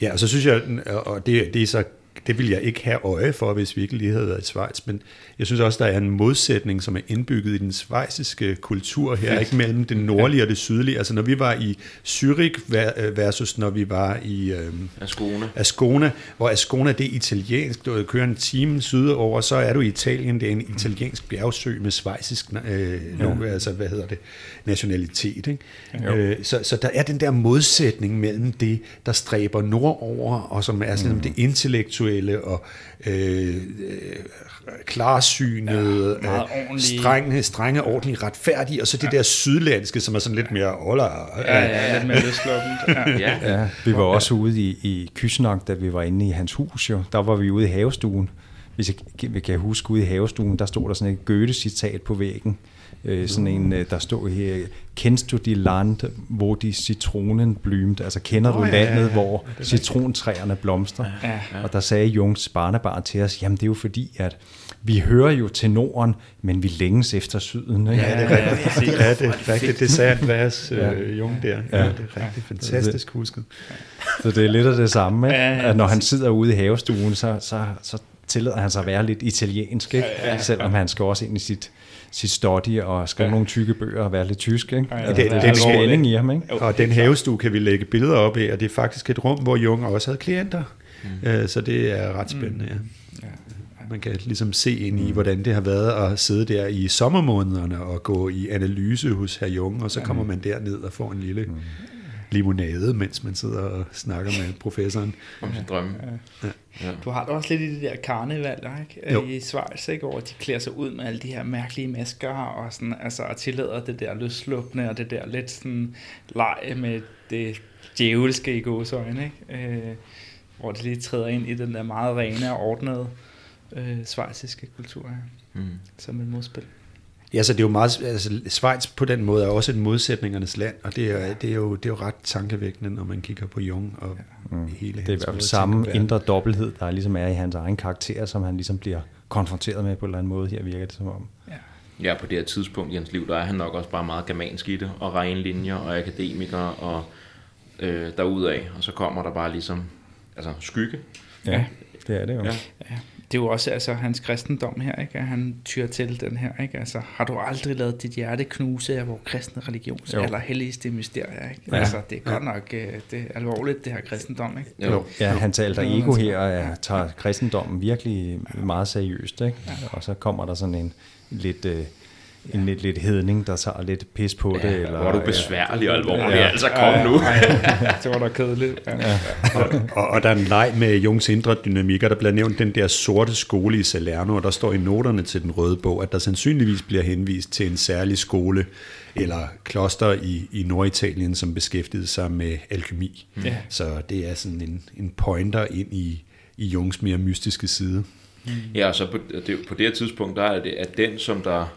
Ja, og så synes jeg, og det, det er så det vil jeg ikke have øje for, hvis vi ikke lige havde været i Schweiz, men jeg synes også, der er en modsætning, som er indbygget i den schweiziske kultur her, ikke mellem det nordlige og det sydlige. Altså når vi var i Zürich ver- versus når vi var i øhm, Ascona. Ascona, hvor Ascona det er italiensk, du kører en time sydover, så er du i Italien, det er en italiensk bjergsø med schweizisk, øh, ja. altså hvad hedder det, nationalitet. Ikke? Øh, så, så der er den der modsætning mellem det, der stræber nordover, og som er sådan mm. det intellektuelle og øh, øh, klarsynet, Ja, øh, strenge, strenge, ordentlige, retfærdige, og så det der sydlandske, som er sådan lidt mere oller. Ja, ja, lidt mere løsluppent. Ja. Ja. Ja, vi var også ude i, i Kysnak, da vi var inde i hans hus. Jo. Der var vi ude i havestuen. Hvis jeg vi kan huske, ude i havestuen, der stod der sådan et Goethe-citat på væggen. Øh, sådan en, øh, der stod her, Kendst du de land, hvor de citronen blümt? Altså, kender du Nå, ja, ja, landet, ja. hvor citrontræerne blomstrer? Ja. Og der sagde Jungs barnebarn til os, jamen det er jo fordi, at vi hører jo til Norden, men vi længes efter syden. Ikke? Ja, det er rigtigt. Ja, det er rigtigt. Det sagde Andreas øh, Ja. Jung der. Ja, Ja. det er rigtig fantastisk husket. Så det er lidt af det samme, ikke? Ja, ja, at når han sidder ude i havestuen, så, så, så tillader han sig at være lidt italiensk, ikke? Ja, ja, selvom han skal også ind i sit, sit study og skrive ja. nogle tykke bøger og være lidt tysk. Ikke? Ja, ja, altså, det- der det er en spænding i ham. Ikke? Jo, Og det den havestue kan vi lægge billeder op af, og det er faktisk et rum, hvor Jung også havde klienter. Mm. Så det er ret spændende, ja. Ja. Man kan ligesom se ind i, hvordan det har været at sidde der i sommermånederne og gå i analyse hos herr Jung, og så kommer man derned og får en lille limonade, mens man sidder og snakker med professoren. Om sin drømme. Ja. Du har da også lidt i det der karneval, ikke? Jo. I Schweiz, ikke? Hvor de klæder sig ud med alle de her mærkelige masker, og, sådan, altså, og tillader det der løsluppende, og det der lidt sådan leje med det djævelske i gåsøjne, ikke? Øh, hvor de lige træder ind i den der meget rene og ordnede øh, schweiziske kultur her, Mm. som et modspil. Ja, så det er jo meget, altså Schweiz på den måde er også et modsætningernes land, og det er, det er, jo, det er jo ret tankevækkende, når man kigger på Jung og mm. hele Det er i hvert fald samme indre dobbelthed, der ligesom er i hans egen karakter, som han ligesom bliver konfronteret med på en eller anden måde her, virker det som om. Ja. Ja, på det her tidspunkt i hans liv, der er han nok også bare meget germansk i det, og rene linjer, og akademiker, og øh, derudaf, og så kommer der bare ligesom, altså skygge. Ja, det er det jo. Ja. Ja. Det er jo også altså, hans kristendom her, ikke? at han tyrer til den her. Ikke? Altså, har du aldrig lavet dit hjerte knuse af vores kristne religions Jo. allerhelligste mysterier? Ikke? Ja. Altså, det er godt nok øh, det er alvorligt, det her kristendom. Ikke? Jo. Ja, hans alter Jo, ego han her er, tager kristendommen virkelig meget seriøst, ikke? og så kommer der sådan en lidt, øh, en lidt, lidt hedning, der tager lidt pis på det. Eller, Hvor er du besværlig og alvorlig, Ja. ja. altså kom nu. Ja, det var da kedeligt. Ja. Ja. og, og der er en leg med Jungs indre dynamikker. Der bliver nævnt den der sorte skole i Salerno, og der står i noterne til den røde bog, at der sandsynligvis bliver henvist til en særlig skole eller kloster i, i Norditalien, som beskæftigede sig med alkemi. Ja. Så det er sådan en, en pointer ind i, i Jungs mere mystiske side. Ja, og så på det, på det her tidspunkt, der er det, at den, som der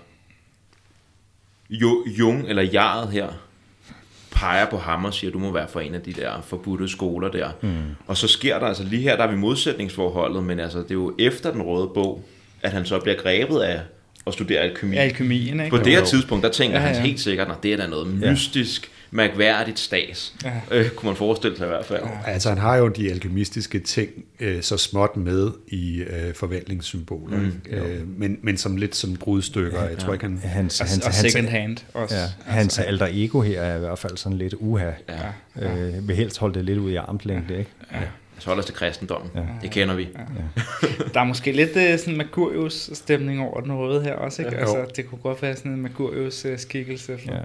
jo, Jung eller Jaret her, peger på ham og siger, du må være for en af de der forbudte skoler der. Mm. Og så sker der altså lige her, der er vi modsætningsforholdet, men altså det er jo efter den røde bog, at han så bliver grebet af at studere alkemi. Alkemien, ikke? På det her tidspunkt, der tænker Ja, han ja. helt sikkert, at det er da noget mystisk mærkværdigt stas. Ja. Øh, kunne man forestille sig i hvert fald. Ja. Altså han har jo de alkemistiske ting øh, så småt med i øh, forvandlingssymboler, mm, øh, men, men som lidt som brudstykker. Ja, jeg tror ikke han... Hans, Og, hans, og hans, second hand også. Ja, hans alter ego her er i hvert fald sådan lidt uha. Ja. Øh, vil helst holde det lidt ud i armslængde, ikke? Ja. Så holder os til kristendommen. Ja. Det kender vi. Der er måske lidt uh, sådan Mercurius stemning over den røde her også, ikke? Ja, Altså, det kunne godt være sådan en Mercurius uh, skikkelse for Ja.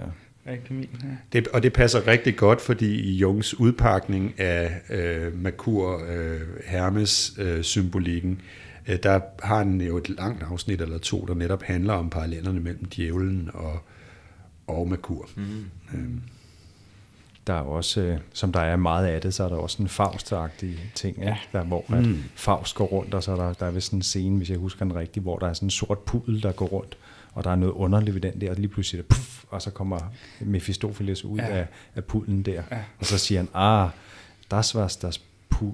Ja. akademien her. Det, og det passer rigtig godt, fordi i Jungs udpakning af øh, Merkur, øh, Hermes øh, symbolikken, øh, der har han jo et langt afsnit eller to, der netop handler om parallellerne mellem djævlen og, og Merkur. Mm. Øhm, Der er også, øh, som der er meget af det, så er der også en faustagtig ting, ja. der, hvor mm. at Faust går rundt, og så er der, der er vist sådan en scene, hvis jeg husker den rigtigt, hvor der er sådan en sort pudel, der går rundt, og der er noget underligt ved den der, og lige pludselig er det puff, og så kommer Mephistopheles ud Ja. ja. af, af pudlen der, Ja. ja. og så siger han, ah, das var das pu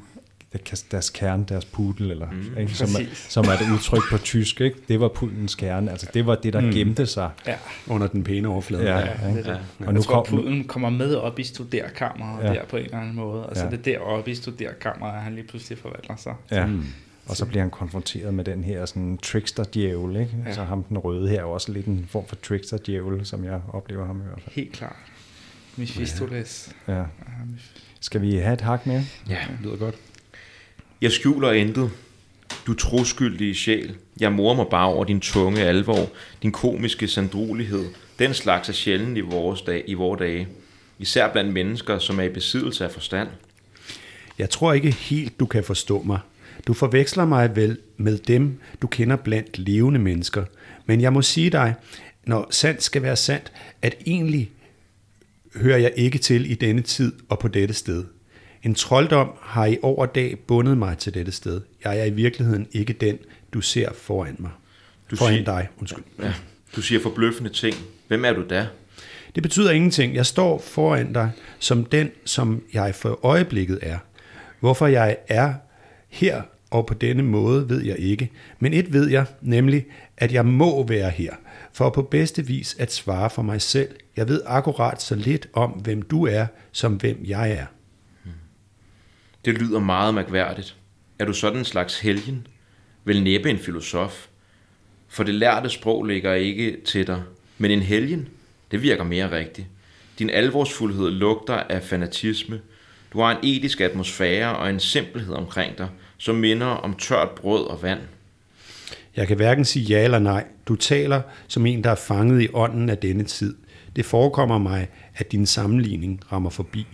deres kerne, deres pudel, eller, mm, ikke? Som, er, som er et udtryk på tysk, ikke? det var pudlens kerne, altså det var det, der mm. gemte sig. Ja, under den pæne overflade. Ja, ja, ja, det ikke? det. Ja. Og nu jeg tror, kom, puden kommer med op i studerkammeret Ja. der på en eller anden måde. Og så Ja. er det deroppe i studerkammeret, at han lige pludselig forvandler sig. Ja. Mm. Og så bliver han konfronteret med den her sådan trickster-djævel, ikke? Ja. Så ham den røde her er også lidt en form for trickster-djævel, som jeg oplever ham i hvert fald. Helt klart. Mephistoles. Ja. Ja. Skal vi have et hak mere? Ja. Det lyder godt. Jeg skjuler intet. Du troskyldige sjæl. Jeg morer mig bare over din tunge alvor, din komiske sandrolighed. Den slags er sjældent i vores, dag, i vores dage. Især blandt mennesker, som er i besiddelse af forstand. Jeg tror ikke helt, du kan forstå mig. Du forveksler mig vel med dem, du kender blandt levende mennesker. Men jeg må sige dig, når sandt skal være sandt, at egentlig hører jeg ikke til i denne tid og på dette sted. En trolddom har i over dag bundet mig til dette sted. Jeg er i virkeligheden ikke den, du ser foran mig. Du foran siger- dig, undskyld. Ja. Du siger forbløffende ting. Hvem er du da? Det betyder ingenting. Jeg står foran dig som den, som jeg for øjeblikket er. Hvorfor jeg er her og på denne måde, ved jeg ikke. Men et ved jeg, nemlig, at jeg må være her, for på bedste vis at svare for mig selv. Jeg ved akkurat så lidt om, hvem du er, som hvem jeg er. Hmm. Det lyder meget mærkværdigt. Er du sådan en slags helgen? Vel næppe en filosof. For det lærte sprog ligger ikke til dig. Men en helgen, det virker mere rigtigt. Din alvorsfuldhed lugter af fanatisme. Du har en etisk atmosfære og en simpelhed omkring dig, som minder om tørt brød og vand. Jeg kan hverken sige ja eller nej. Du taler som en, der er fanget i ånden af denne tid. Det forekommer mig, at din sammenligning rammer forbi.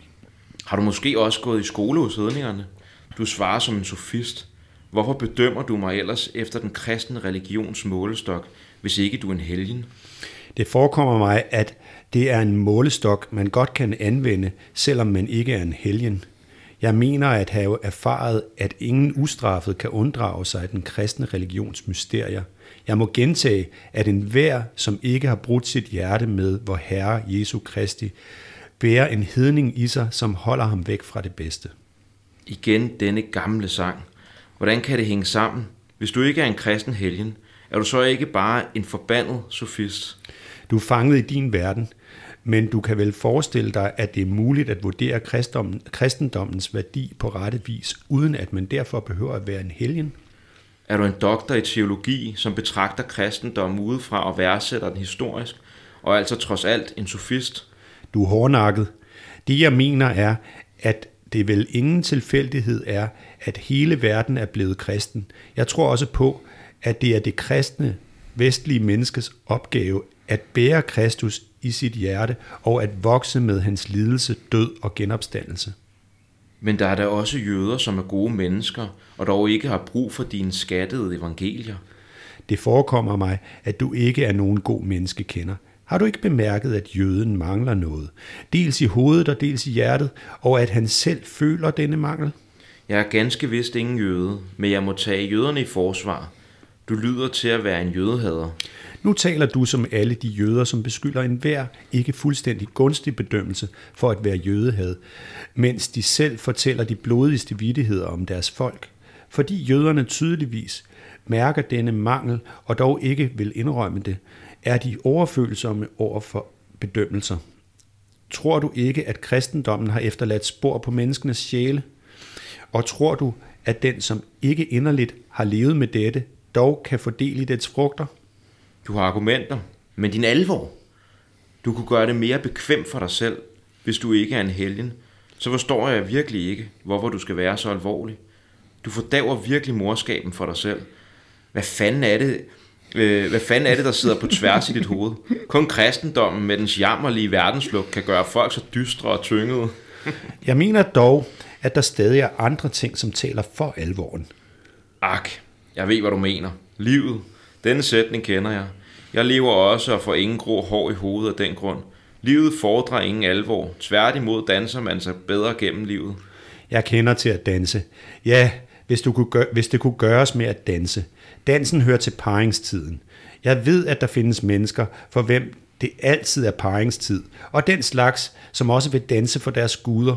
Har du måske også gået i skole hos hedningerne? Du svarer som en sofist. Hvorfor bedømmer du mig ellers efter den kristne religions målestok, hvis ikke du er en helgen? Det forekommer mig, at det er en målestok, man godt kan anvende, selvom man ikke er en helgen. Jeg mener at have erfaret, at ingen ustraffet kan unddrage sig den kristne religions mysterier. Jeg må gentage, at enhver, som ikke har brudt sit hjerte med vor Herre Jesu Kristi, bærer en hedning i sig, som holder ham væk fra det bedste. Igen denne gamle sang. Hvordan kan det hænge sammen? Hvis du ikke er en kristen helgen, er du så ikke bare en forbandet sofist? Du er fanget i din verden, men du kan vel forestille dig, at det er muligt at vurdere kristendommen, kristendommens værdi på rette vis, uden at man derfor behøver at være en helgen? Er du en doktor i teologi, som betragter kristendommen udefra og værdsætter den historisk, og altså trods alt en sofist? Du er hårdnakket. Det jeg mener er, at det vel ingen tilfældighed er, at hele verden er blevet kristen. Jeg tror også på, at det er det kristne, vestlige menneskes opgave at bære Kristus i sit hjerte og at vokse med hans lidelse, død og genopstandelse. Men der er der også jøder, som er gode mennesker, og dog ikke har brug for dine skattede evangelier. Det forekommer mig, at du ikke er nogen god menneskekender. Har du ikke bemærket, at jøden mangler noget? Dels i hovedet og dels i hjertet, og at han selv føler denne mangel? Jeg er ganske vist ingen jøde, men jeg må tage jøderne i forsvar. Du lyder til at være en jødehader. Nu taler du som alle de jøder, som beskylder enhver ikke fuldstændig gunstig bedømmelse for at være jødehad, mens de selv fortæller de blodigste vidtigheder om deres folk. Fordi jøderne tydeligvis mærker denne mangel og dog ikke vil indrømme det, er de overfølsomme over for bedømmelser. Tror du ikke, at kristendommen har efterladt spor på menneskenes sjæle? Og tror du, at den, som ikke inderligt har levet med dette, dog kan fordele i dets frugter? Du har argumenter, men din alvor. Du kunne gøre det mere bekvemt for dig selv, hvis du ikke er en helgen. Så forstår jeg virkelig ikke, hvorfor du skal være så alvorlig. Du fordaver virkelig morskaben for dig selv. Hvad fanden er det, øh, hvad fanden er det, der sidder på tværs i dit hoved? Kun kristendommen med dens jammerlige verdenslugt kan gøre folk så dystre og tyngede. Jeg mener dog, at der stadig er andre ting, som taler for alvoren. Ak, jeg ved, hvad du mener. Livet. Denne sætning kender jeg. Jeg lever også og får ingen grå hår i hovedet af den grund. Livet fordrer ingen alvor. Tværtimod danser man sig bedre gennem livet. Jeg kender til at danse. Ja, hvis, du kunne gøre, hvis det kunne gøres med at danse. Dansen hører til paringstiden. Jeg ved, at der findes mennesker, for hvem det altid er paringstid, og den slags, som også vil danse for deres guder.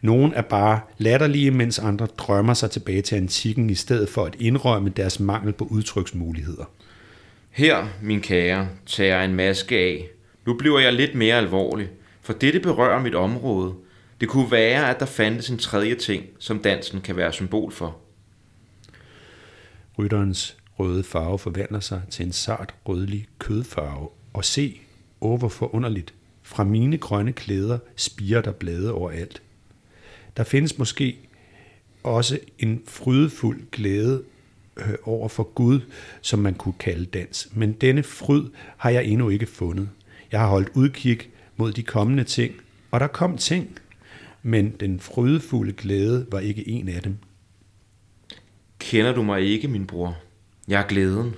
Nogle er bare latterlige, mens andre drømmer sig tilbage til antikken i stedet for at indrømme deres mangel på udtryksmuligheder. Her, min kære, tager jeg en maske af. Nu bliver jeg lidt mere alvorlig, for dette berører mit område. Det kunne være, at der fandtes en tredje ting, som dansen kan være symbol for. Rytterens røde farve forvandler sig til en sart rødlig kødfarve. Og se, overfor hvor forunderligt, fra mine grønne klæder spiger der blade overalt. Der findes måske også en frydefuld glæde øh, over for Gud, som man kunne kalde dans. Men denne fryd har jeg endnu ikke fundet. Jeg har holdt udkig mod de kommende ting, og der kom ting, men den frydefulde glæde var ikke en af dem. Kender du mig ikke, min bror? Jeg er glæden.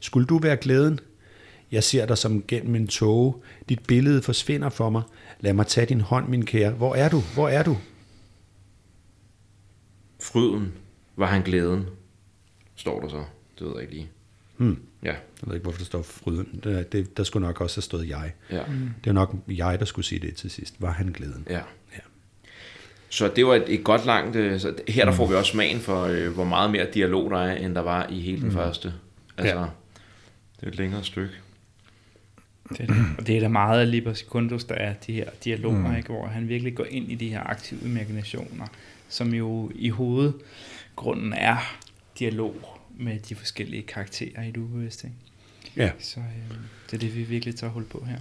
Skulle du være glæden? Jeg ser dig som gennem en tåge. Dit billede forsvinder for mig. Lad mig tage din hånd, min kære. Hvor er du? Hvor er du? Fryden var han glæden, står der så. Det ved jeg ikke lige. Hmm. Ja, Jeg ved ikke, hvorfor der står fryden. Det, det, der skulle nok også have stået jeg. ja, Det er nok jeg, der skulle sige det til sidst. Var han glæden? ja. Ja. Så det var et, et godt langt... øh, Så her der får vi også smagen for, øh, hvor meget mere dialog der er, end der var i hele den første. Altså, Ja. det er et længere stykke. Det er det. Og det er der meget af Liber Secundus, der er de her dialoger, mm. ikke, hvor han virkelig går ind i de her aktive imaginationer, som jo i hovedgrunden er dialog med de forskellige karakterer i det ubevidste. Ja. Så øh, det er det, vi virkelig tager hul på her.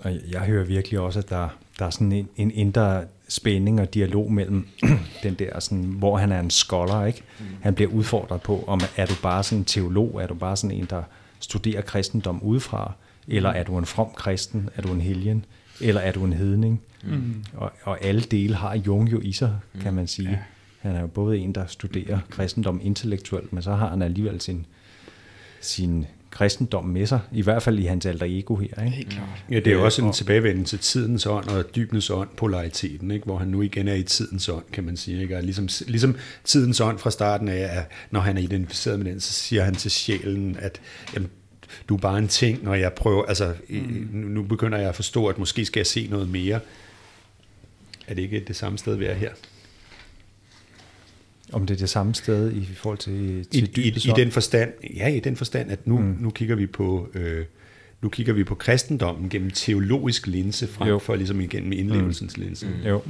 Og jeg hører virkelig også, at der, der er sådan en, en indre spænding og dialog mellem den der, sådan, hvor han er en scholar, ikke? Han bliver udfordret på, om er du bare sådan en teolog, er du bare sådan en, der studerer kristendom udefra, eller er du en from kristen, er du en helgen, eller er du en hedning? Mm. Og, og alle dele har Jung jo i sig, kan man sige. Ja. Han er jo både en, der studerer kristendom intellektuelt, men så har han alligevel sin, sin kristendom med sig, i hvert fald i hans alter ego her. Ikke? Helt klart. Ja, det er jo Øh, også en tilbagevenden til tidens ånd og dybens ånd, polariteten, ikke? hvor han nu igen er i tidens ånd, kan man sige. Ikke? Og ligesom, ligesom tidens ånd fra starten af, at når han er identificeret med den, så siger han til sjælen, at jamen, du er bare en ting, og jeg prøver, altså, mm. nu, nu begynder jeg at forstå, at måske skal jeg se noget mere. Er det ikke det samme sted, vi er her? Om det er det samme sted i forhold til, I, til i, dybets I ånd. den forstand, ja, i den forstand, at nu, mm. nu kigger vi på... Øh, nu kigger vi på kristendommen gennem teologisk linse, frem Jo. for ligesom igennem indlevelsens linse. Mm. Jo.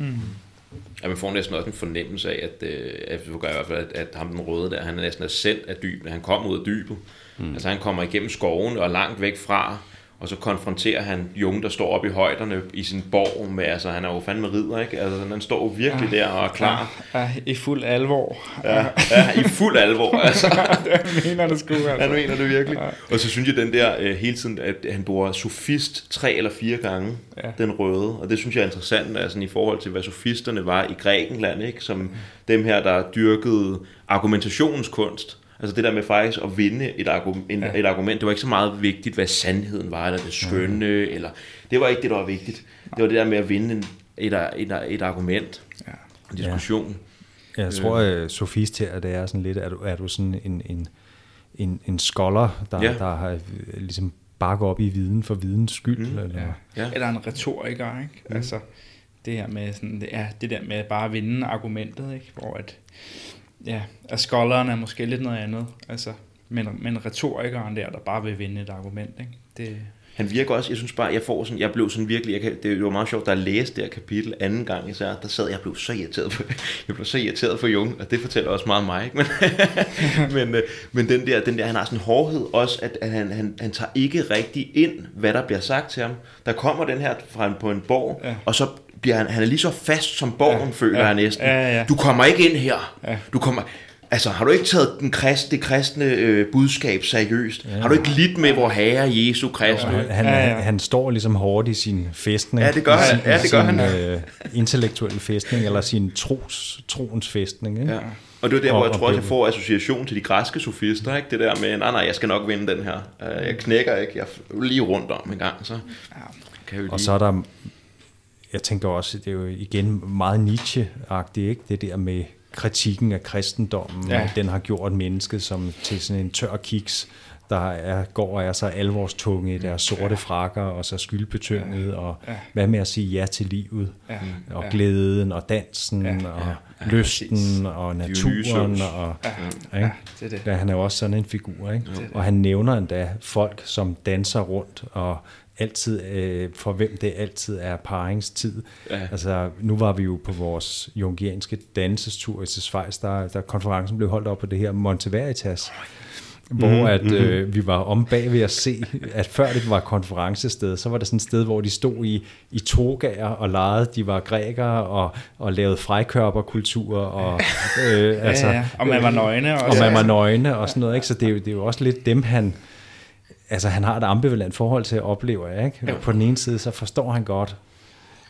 Ja, man får næsten også en fornemmelse af, at, øh, at, du gør i hvert fald, at, at ham den røde der, han er næsten er sendt af dybet. Han kommer ud af dybet. Mm. Altså han kommer igennem skoven og langt væk fra, og så konfronterer han Jung, der står oppe i højderne i sin borg med, altså han er jo fandme ridder, ikke? Altså han står virkelig der og er klar. Ja, I fuld alvor. Ja, ja i fuld alvor, altså. det mener du sgu, altså. Han mener det virkelig. Og så synes jeg den der øh, hele tiden, at han bruger sofist tre eller fire gange, Ja. ja. den røde. Og det synes jeg er interessant, altså i forhold til, hvad sofisterne var i Grækenland, ikke? som dem her, der dyrkede argumentationens kunst. Altså det der med faktisk at vinde et, argument, en, Ja. et argument, det var ikke så meget vigtigt, hvad sandheden var, eller det skønne, eller det var ikke det, der var vigtigt. Det var det der med at vinde en, et, et, et argument, Ja. en diskussion. Jeg tror, at sofist her, det er sådan lidt, er du, er du sådan en, en, en, en scholar, der, Ja. der har øh, ligesom bare går op i viden for videns skyld? Mm, eller? Ja. Ja. Eller en retoriker, ikke? Mm. Altså, det her med sådan, det, er det der med bare at vinde argumentet, ikke? Hvor at, ja, at scholaren er måske lidt noget andet, altså, men, men retorikeren der, der bare vil vinde et argument, ikke? Det, han virker også, jeg synes bare, jeg får sådan, jeg blev sådan virkelig, jeg kan, det var meget sjovt, da jeg læste det her kapitel anden gang især, der sad jeg blev så irriteret på, jeg blev så irriteret for Jung, og det fortæller også meget om mig, ikke? Men, men, øh, men den der, den der, han har sådan en hårdhed også, at, at han, han, han tager ikke rigtig ind, hvad der bliver sagt til ham. Der kommer den her fra en, på en borg, ja. og så bliver han, han er lige så fast som borgen, ja, føler ja, jeg næsten. ja, ja. Du kommer ikke ind her. Ja. Du kommer, altså har du ikke taget den krist, det kristne øh, budskab seriøst? Ja. Har du ikke lidt med vor herre Jesu Kristus? Han, han, Ja, ja. han, står ligesom hårdt i sin fæstning. Ja, det gør han. Sin- Ja, det gør sin, han. Øh, intellektuelle fæstning, eller sin tros, troens fæstning. Ikke? Ja. Og det er der, hvor jeg tror, at jeg får association til de græske sofister, ikke? Det der med, nej, nej, jeg skal nok vinde den her. Øh, Jeg knækker ikke, jeg er lige rundt om en gang, så kan jeg lige... Og så er der, jeg tænker også, det er jo igen meget Nietzsche-agtigt, ikke? det der med kritikken af kristendommen, Ja. den har gjort mennesket som til sådan en tør kiks, der er, går og er så alvorstunge i deres sorte frakker, og så skyldbetynget, og Ja. hvad med at sige ja til livet, Ja. og Ja. glæden, og dansen, Ja. og Ja, lysten, præcis. og naturen, og Ja, ikke? ja, det det. Ja, han er jo også sådan en figur, ikke? Det det. Og han nævner endda folk, som danser rundt, og altid, øh, for hvem det altid er paringstid. Ja. Altså, nu var vi jo på vores jungianske dansestur i Schweiz, der, der konferencen blev holdt op på det her Monteveritas, hvor at, øh, vi var om bag ved at se, at før det var konferencested, så var det sådan et sted, hvor de stod i, i togager og legede, de var grækere og, og lavede frekørperkultur, og øh, altså, ja, ja. Og man var nøgne og også. man var nøgne og sådan noget, ikke? Så det er, jo, det er jo også lidt dem, han... Altså, han har et ambivalent forhold til at opleve, ikke? Jo. På den ene side, så forstår han godt,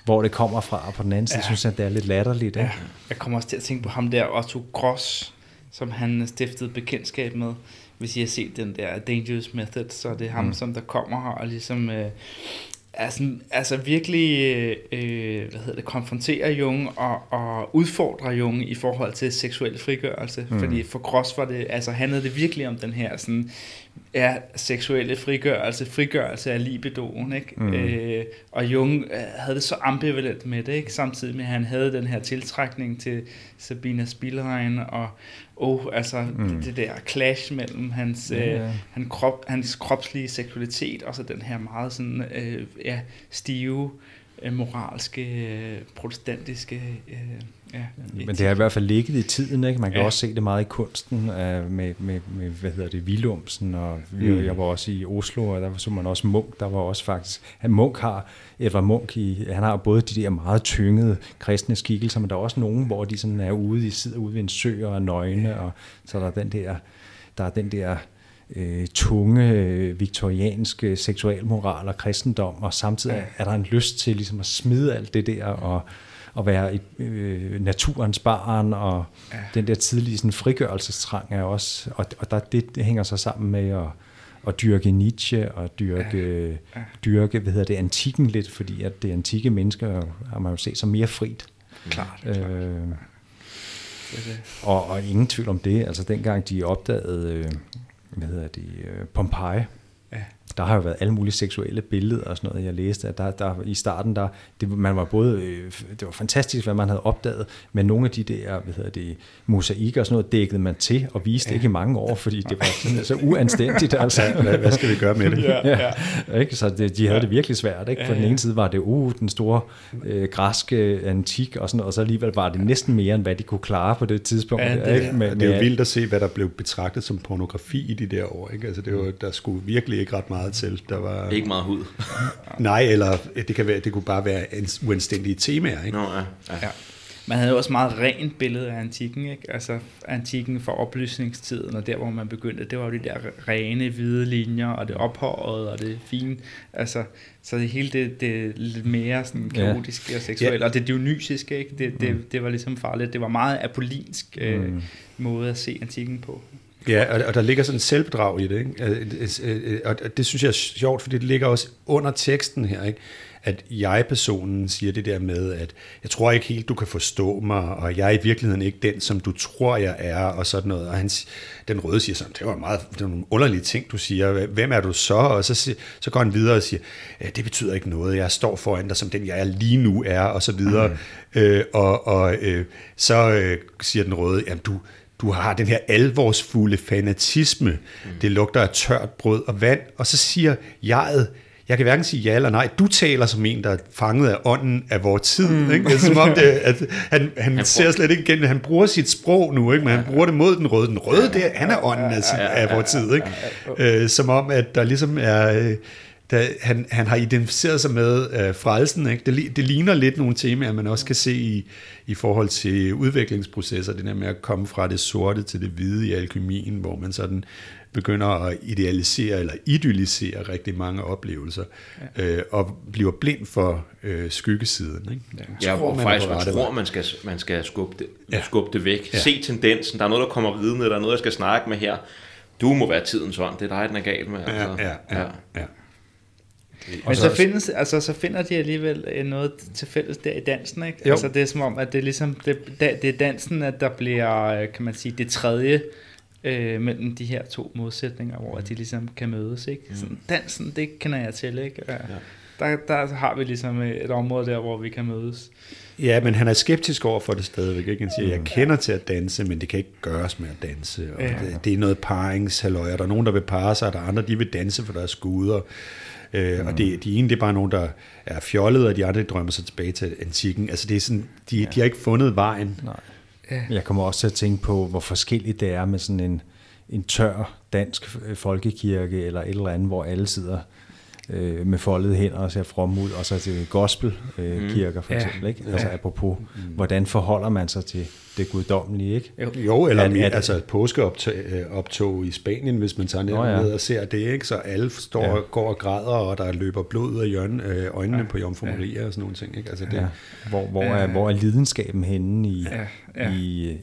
hvor det kommer fra, og på den anden side, Ja. synes han, det er lidt latterligt, ikke? Ja, jeg kommer også til at tænke på ham der, Otto Gross, som han stiftede bekendtskab med. Hvis I har set den der Dangerous Method, så er det ham, mm. som der kommer her og ligesom... Øh, er sådan, altså virkelig øh, øh, hvad hedder det, konfronterer Jung og, og udfordrer Jung i forhold til seksuel frigørelse. Mm. Fordi for Gross var det, altså handlede det virkelig om den her sådan, ja, seksuelle frigørelse, frigørelse af libidoen, ikke? Mm. Øh, og Jung øh, havde det så ambivalent med det, ikke? Samtidig med, at han havde den her tiltrækning til Sabina Spielrein, og oh, altså mm. det, det der clash mellem hans, Ja, øh, han krop, hans kropslige seksualitet, og så den her meget sådan, øh, ja, stive, øh, moralske, øh, protestantiske, øh, ja, Men det har i hvert fald ligget i tiden, ikke? Man kan Ja. ja. også se det meget i kunsten øh, med, med, med, hvad hedder det, Willumsen, og vi, Mm. jeg var også i Oslo, og der så man også Munk, der var også faktisk, han Munk har, Edvard Munk, i, han har både de der meget tyngede kristne skikkelser, men der er også nogen, hvor de sådan er ude, de sidder ude ved en sø og er nøgne, og så er der den der, der er den der øh, tunge øh, viktorianske seksualmoral og kristendom, og samtidig er der en lyst til ligesom at smide alt det der, og at være i øh, naturens barn, og Ja. den der tidlige sådan, frigørelsestrang er også, og, og der, det, det hænger så sammen med at, at dyrke Nietzsche, og dyrke, Ja. ja. dyrke hvad hedder det, antikken lidt, fordi at det antikke mennesker har man jo set som mere frit. klart. Øh, Det er det. og, og ingen tvivl om det, altså dengang de opdagede, øh, hvad hedder det, øh, Pompeji, der har jo været alle mulige seksuelle billeder og sådan noget, jeg læste, at der, der i starten, der, det, man var både, øh, det var fantastisk, hvad man havde opdaget, men nogle af de der, hvad hedder det, mosaikker og sådan noget, dækkede man til og viste ja. ikke i mange år, fordi det var sådan, så uanstændigt, altså. Hvad, hvad skal vi gøre med det? Ja, ja. Ikke? Så det, de havde Ja. ja. det virkelig svært. Ikke? På Ja, den ja. ene side var det uh, den store øh, græske antik, og, sådan, noget, og så alligevel var det næsten mere, end hvad de kunne klare på det tidspunkt. Ja, det- ikke? Med, Det er jo vildt at se, hvad der blev betragtet som pornografi i de der år. Ikke? Altså, det var, der skulle virkelig ikke ret meget til. Der var, Ikke meget hud. nej, eller det, kan være, det kunne bare være en uanstændige temaer. Ikke? Nå, ja. ja. Ja. Man havde jo også meget rent billede af antikken, ikke? Altså antikken for oplysningstiden, og der hvor man begyndte, det var jo de der rene hvide linjer, og det ophøjede, og det fine. Altså, så det hele det, det lidt mere sådan Ja. kaotiske og seksuelle, og det dionysiske, ikke? Det, det, det var ligesom farligt. Det var meget apollinsk øh, Mm. måde at se antikken på. Ja, og, og der ligger sådan en selvbedrag i det. Ikke? Og det synes jeg er sjovt, fordi det ligger også under teksten her, ikke? at jeg-personen siger det der med, at jeg tror ikke helt, du kan forstå mig, og jeg er i virkeligheden ikke den, som du tror, jeg er, og sådan noget. Og han, si- den røde siger sådan, det var, meget, det var nogle underlige ting, du siger. Hvem er du så? Og så, så går han videre og siger, "Ja, det betyder ikke noget. Jeg står foran dig, som den jeg er lige nu er, og så videre. Mm. Øh, og og øh, så øh, siger den røde, jamen du, du har den her alvorsfulde fanatisme. Mm. Det lugter af tørt brød og vand. Og så siger jeget, jeg kan hverken sige ja eller nej. Du taler som en, der er fanget af ånden af vores tid. Mm. Ikke? Det er som om, det, at han, han, han ser slet ikke igen. Han bruger sit sprog nu, ikke? men han bruger det mod den røde. Den røde, det, han er ånden af, af vores tid. Ikke? Øh, som om, at der ligesom er... Øh, der, han, han har identificeret sig med øh, frelsen. Ikke? Det, det ligner lidt nogle temaer, man også kan se i, i forhold til udviklingsprocesser. Det der med at komme fra det sorte til det hvide i alkemien, hvor man sådan begynder at idealisere eller idealisere rigtig mange oplevelser, ja. øh, og bliver blind for øh, skyggesiden. Ikke? Ja, ja og faktisk man tror, man skal, man skal skubbe det, ja. skubbe det væk. Ja. Se tendensen, der er noget, der kommer vidne, der er noget, jeg skal snakke med her. Du må være tidens ånd, det er dig, den er galt med. Altså. Ja, ja, ja. ja. Men så, findes, altså, så finder de alligevel øh, noget til fælles der i dansen, ikke? Jo. Altså det er som om, at det er ligesom, det, det er dansen, at der bliver, øh, kan man sige, det tredje øh, mellem de her to modsætninger, hvor de ligesom kan mødes, ikke? Mm. Sådan, dansen, det kender jeg til, ikke? Ja. Der, der har vi ligesom et område der, hvor vi kan mødes. Ja, men han er skeptisk over for det stadigvæk. Ikke? Han siger, jeg mm. kender til at danse, men det kan ikke gøres med at danse. Og ja. det, det, er noget paringshalløj, der er nogen, der vil parre sig, og der er andre, de vil danse for deres guder. Øh, mm. Og det, de ene, det er bare nogen, der er fjollet, og de andre drømmer sig tilbage til antikken. Altså det er sådan, de, ja. de har ikke fundet vejen. Nej. Ja. Jeg kommer også til at tænke på, hvor forskelligt det er med sådan en, en tør dansk folkekirke, eller et eller andet, hvor alle sidder øh, med foldede hænder og ser from ud, og så til gospelkirker øh, mm. for eksempel. Ikke? Altså apropos, mm. hvordan forholder man sig til det guddommelige, ikke? Jo, jo eller at, altså påskeoptog i Spanien, hvis man tager ned, ja. og ser det, ikke? Så alle står ja. går og græder, og der løber blod ud af hjørne, øh, øjnene ja. på Jomfru ja. Maria og sådan nogle ting, ikke? Altså det, ja. hvor, hvor, er, hvor er lidenskaben henne i, ja. Ja. i,